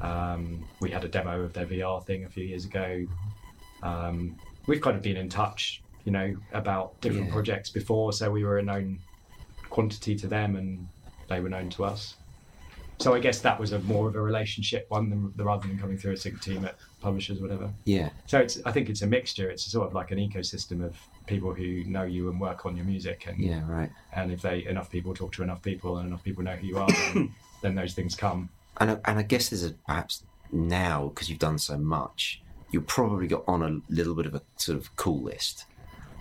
Um, we had a demo of their VR thing a few years ago. Um, we've kind of been in touch, you know, about different Yeah. projects before, so we were a known quantity to them, and they were known to us. So I guess that was a more of a relationship one than, rather than coming through a sync team at publishers, whatever. yeah, So it's I think it's a mixture. It's sort of like an ecosystem of people who know you and work on your music, and yeah, right. and if they enough people talk to enough people and enough people know who you are, then, (coughs) then those things come. And I, and I guess there's a perhaps now because you've done so much, you probably got on a little bit of a sort of cool list,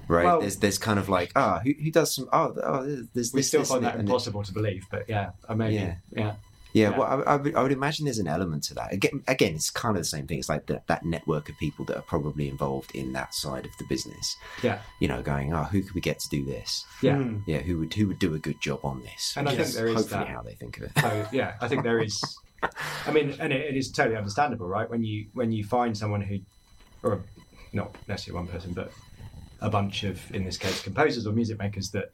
right? Well- there's there's kind of like ah who, who does some oh, oh there's We this, We still this find that and it- impossible to believe, but yeah, I mean, Yeah. yeah, Yeah, Yeah. well, I, I, would, I would imagine there's an element to that. Again, again, it's kind of the same thing. It's like that, that network of people that are probably involved in that side of the business. yeah, You know, going, oh, who could we get to do this? yeah. Hmm. Yeah, who would who would do a good job on this? And I think is there is hopefully that. how they think of it. So yeah, I think there is. I mean, and it, it is totally understandable, right? When you when you find someone who, or not necessarily one person, but a bunch of, in this case, composers or music makers that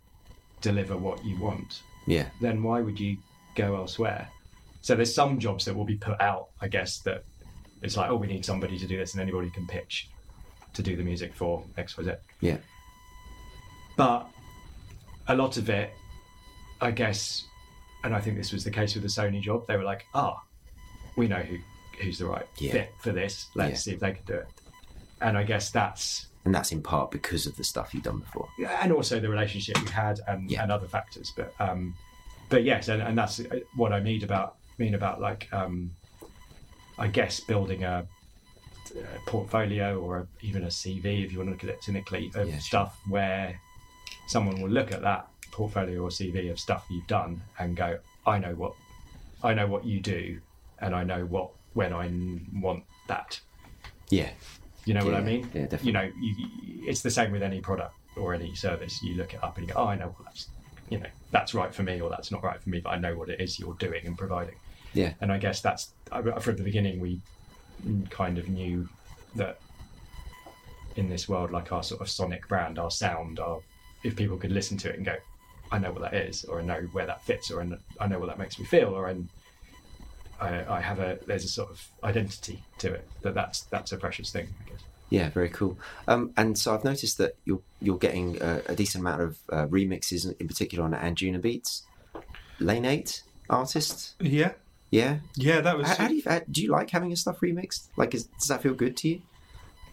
deliver what you want, Yeah, then why would you go elsewhere? So there's some jobs that will be put out, I guess, that it's like, oh, we need somebody to do this, and anybody can pitch to do the music for X, Y, Z. yeah, But a lot of it, I guess, and I think this was the case with the Sony job, they were like, ah, we know who who's the right Yeah. fit for this. Let's Yeah. see if they can do it. And I guess that's and that's in part because of the stuff you've done before. and also the relationship we had and, Yeah. and other factors. But um, but yes, and, and that's what I mean about mean about like um, I guess building a, a portfolio or a, even a CV, if you want to look at it cynically, of Yeah, sure. stuff where someone will look at that portfolio or CV of stuff you've done and go, I know what I know what you do, and I know what when I want that. Yeah, You know what I mean? yeah, definitely. You know, you, you- it's the same with any product or any service. You look it up and you go, "Oh, I know well, that's you know that's right for me or that's not right for me, but I know what it is you're doing and providing." Yeah, And I guess that's from the beginning we kind of knew that in this world, like our sort of sonic brand, our sound, our if people could listen to it and go, "I know what that is," or "I know where that fits," or "I know what that makes me feel," or "I." I, I have a there's a sort of identity to it that that's that's a precious thing I guess. yeah, very cool. Um, and so I've noticed that you're you're getting a, a decent amount of uh, remixes, in particular on Anjunabeats. Lane Eight artist, Yeah, yeah. yeah, that was. How, how do you how, do you like having your stuff remixed? Like, is, does that feel good to you?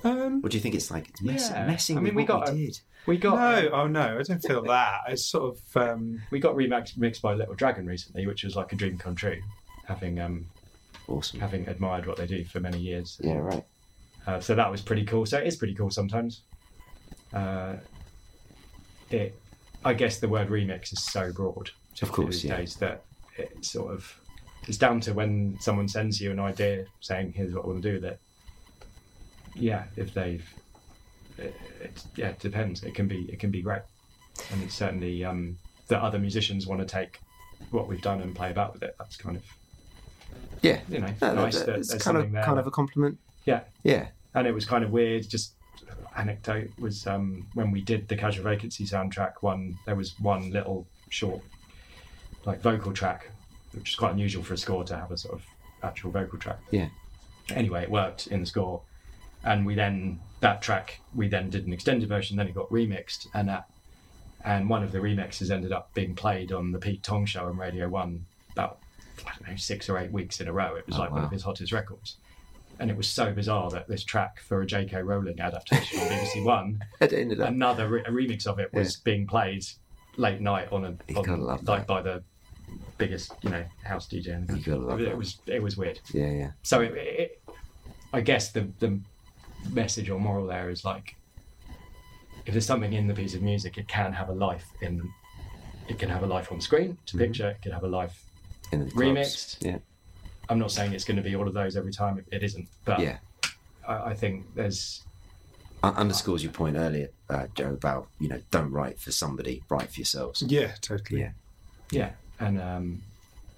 um, Or do you think it's like it's mess, Yeah. messing I mean, with we what got we a- did? We got no, oh no, I don't feel that. It's sort of. Um, we got remixed mixed by Little Dragon recently, which was like a dream come true. Having um Awesome. having admired what they do for many years, Yeah, right. uh, so that was pretty cool. So it is pretty cool sometimes. Uh, it, I guess the word remix is so broad Of course, these yeah. days that it sort of it's down to when someone sends you an idea saying, "Here's what I want to do with it." Yeah, if they've, it, it, yeah, it depends. It can be it can be great, and it's certainly um, that other musicians want to take what we've done and play about with it. That's kind of Yeah. you know No, nice. that- that it's kind of there. kind of a compliment. yeah, Yeah. and it was kind of weird. Just anecdote was um, when we did the Casual Vacancy soundtrack. One there was one little short, like vocal track, which is quite unusual for a score to have a sort of actual vocal track. Yeah. Anyway, it worked in the score, and we then that track we then did an extended version. Then it got remixed, and that and one of the remixes ended up being played on the Pete Tong show on Radio One about I don't know six or eight weeks in a row. It was Oh, like one of his hottest records. And it was so bizarre that this track for a J.K. Rowling adaptation on BBC (laughs) One It ended up. another re- a remix of it was being played late night on a on, like that. by the biggest you know house DJ in the You country. gotta love it, that. was it was weird. Yeah, yeah. So it, it, I guess the the message or moral there is like if there's something in the piece of music, it can have a life in. It can have a life on screen to Mhm. picture. It can have a life. In the clubs. Remixed. Yeah, I'm not saying it's going to be all of those every time. It, it isn't, but yeah. I, I think there's Un- underscores your point earlier, uh, Joe, about you know, don't write for somebody, write for yourselves. Yeah, totally. Yeah. yeah and um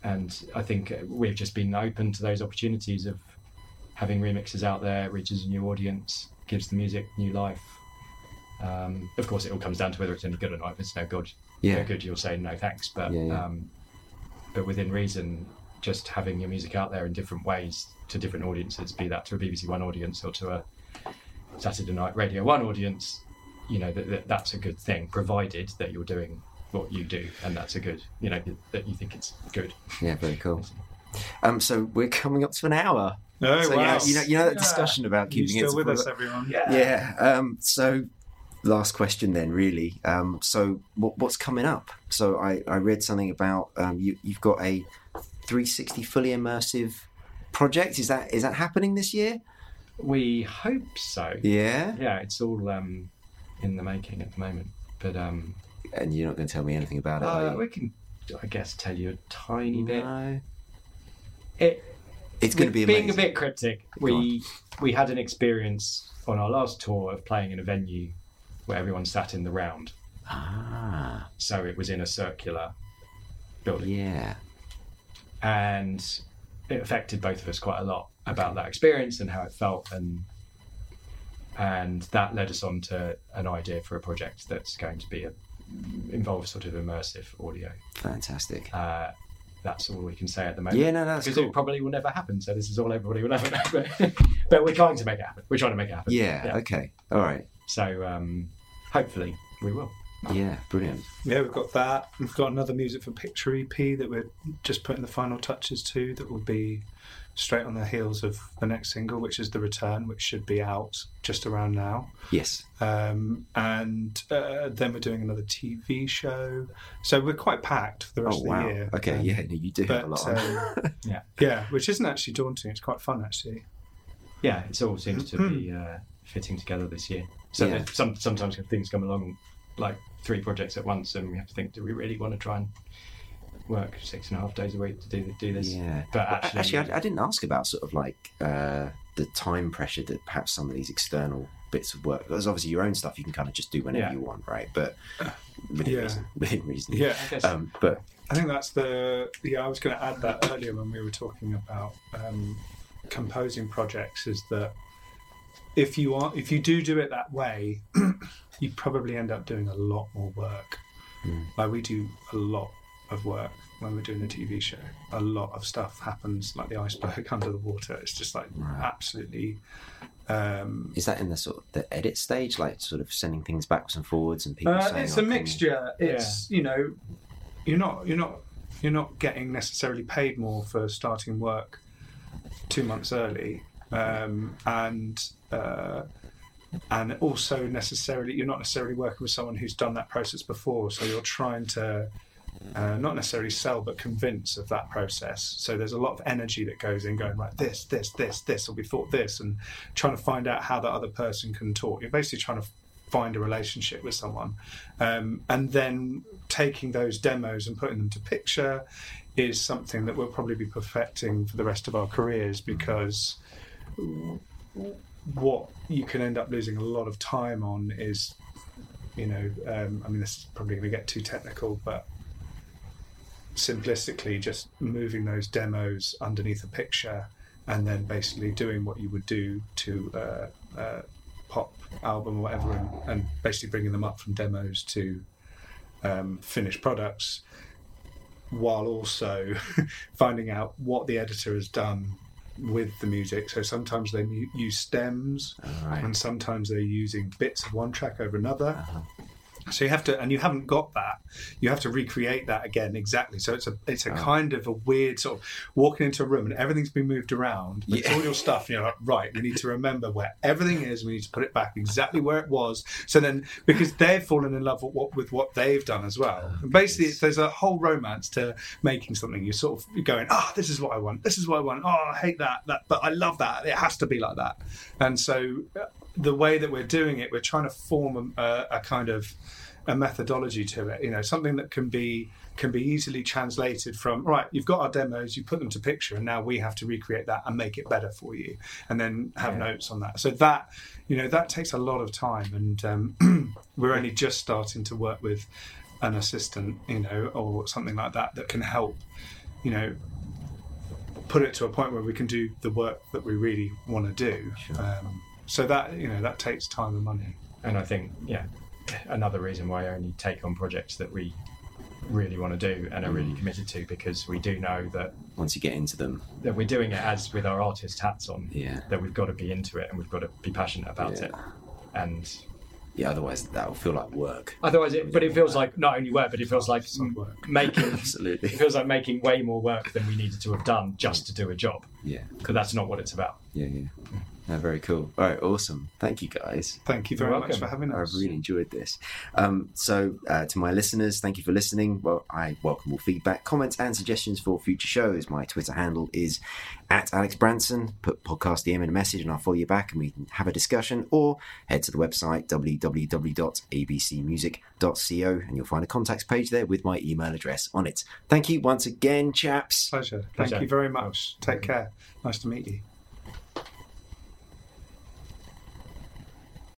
and i think we've just been open to those opportunities of having remixes out there reaches a new audience gives the music new life. Um of course it all comes down to whether it's any good or not. If it's no good Yeah, no good you'll say no thanks. But Yeah, yeah. um but within reason just having your music out there in different ways to different audiences be that to a bbc one audience or to a saturday night radio one audience you know that, that that's a good thing provided that you're doing what you do and that's a good you know that you think it's good yeah, very cool. Um, so we're coming up to an hour. Oh, so wow. yeah, you know, you know that Yeah. discussion about You keeping it still to with us, full- everyone? Yeah. Um, so, last question then, really. Um, so, what, what's coming up? So, I, I read something about um, you. You've got a 360 fully immersive project. Is that is that happening this year? we hope so Yeah. yeah it's all um in the making at the moment but um And you're not going to tell me anything about it. uh, we can i guess tell you a tiny bit No. it It's going to be being amazing. a bit cryptic. We we had an experience on our last tour of playing in a venue where everyone sat in the round. Ah, So it was in a circular building, yeah. and it affected both of us quite a lot about that experience and how it felt, and and that led us on to an idea for a project that's going to be a involve sort of immersive audio. Fantastic. Uh, that's all we can say at the moment. Yeah, no, that's because cool. it probably will never happen. So this is all everybody will ever (laughs) know. But, but we're trying to make it happen. We're trying to make it happen. Yeah, Yeah. okay. All right. So um, hopefully we will. Yeah, brilliant. Yeah, we've got that. We've got another music for picture EP that we're just putting the final touches to. That will be straight on the heels of the next single, which is the return, which should be out just around now. Yes. Um, and uh, then we're doing another TV show. So we're quite packed for the rest Oh, of the wow. year. Okay, Um, yeah, no, you do have a lot. um, (laughs) Yeah. yeah, which isn't actually daunting. It's quite fun actually. Yeah, it all seems to be uh, fitting together this year. So Yeah. there's some, sometimes things come along like three projects at once, and we have to think: Do we really want to try and work six and a half days a week to do do this? Yeah. But actually, actually, I, I didn't ask about sort of like uh, the time pressure that perhaps some of these external bits of work. Because obviously, your own stuff you can kind of just do whenever Yeah. you want, right? But (sighs) within Yeah. reason. Within reason. Yeah, I Um, but I think that's the yeah. I was going to add that earlier when we were talking about um, composing projects. Is that if you are if you do do it that way, (clears throat) you probably end up doing a lot more work. Mm. Like we do a lot of work when we're doing a TV show. A lot of stuff happens like the iceberg (laughs) under the water. It's just like Right. absolutely. Um, is that in the sort of the edit stage, like sort of sending things backwards and forwards, and people Uh, saying, it's "Oh, a mixture. It's you know, you're not you're not you're not getting necessarily paid more for starting work two months early, um, and uh, and also necessarily you're not necessarily working with someone who's done that process before. So you're trying to. Uh, not necessarily sell, but convince of that process. So there's a lot of energy that goes in, going right, this, this, this, this, or we thought this, and trying to find out how that other person can talk. You're basically trying to find a relationship with someone um, and then taking those demos and putting them to picture is something that we'll probably be perfecting for the rest of our careers because what you can end up losing a lot of time on is you know um, i mean this is probably going to get too technical but simplistically just moving those demos underneath a picture and then basically doing what you would do to uh, uh, pop album or whatever and, and basically bringing them up from demos to um, finished products while also (laughs) finding out what the editor has done with the music so sometimes they mu- use stems right. and sometimes they're using bits of one track over another Uh-huh. So you have to, and you haven't got that. You have to recreate that again exactly. So it's a it's a Oh. kind of a weird sort of walking into a room and everything's been moved around. But it's all your stuff. And you're like, right, we need to remember where everything is. We need to put it back exactly where it was. So then, because they've fallen in love with what with what they've done as well. Oh, and basically, there's a whole romance to making something. You're sort of going, oh, this is what I want. This is what I want. Oh, I hate that. That, but I love that. It has to be like that. And so, the way that we're doing it, we're trying to form a, a kind of a methodology to it. You know, something that can be can be easily translated from right. You've got our demos, you put them to picture, and now we have to recreate that and make it better for you, and then have Yeah. notes on that. So that you know that takes a lot of time, and um, (clears throat) we're only just starting to work with an assistant, you know, or something like that that can help, you know, put it to a point where we can do the work that we really want to do. Sure. Um, so that you know that takes time and money. And I think, yeah, another reason why I only take on projects that we really want to do and are really Mm. committed to because we do know that, Once you get into them, that we're doing it as with our artist hats on, yeah, that we've got to be into it and we've got to be passionate about yeah. it. And Yeah, otherwise that'll feel like work. otherwise, it, but it feels like not only work, but it feels like It's not work. (laughs) making. (laughs) It Absolutely. feels like making way more work than we needed to have done just to do a job, Yeah, because that's not what it's about. yeah, yeah. No, very cool. All right, awesome. Thank you, guys. Thank you very much for having us. I've really enjoyed this. Um, so, uh, to my listeners, thank you for listening. Well, I welcome all feedback, comments, and suggestions for future shows. My Twitter handle is at Alex Branson. Put podcast DM in a message, and I'll follow you back, and we can have a discussion. Or head to the website www.abcmusic.co, and you'll find a contacts page there with my email address on it. Thank you once again, chaps. Pleasure. Thank Pleasure. you very much. Take care. Nice to meet you.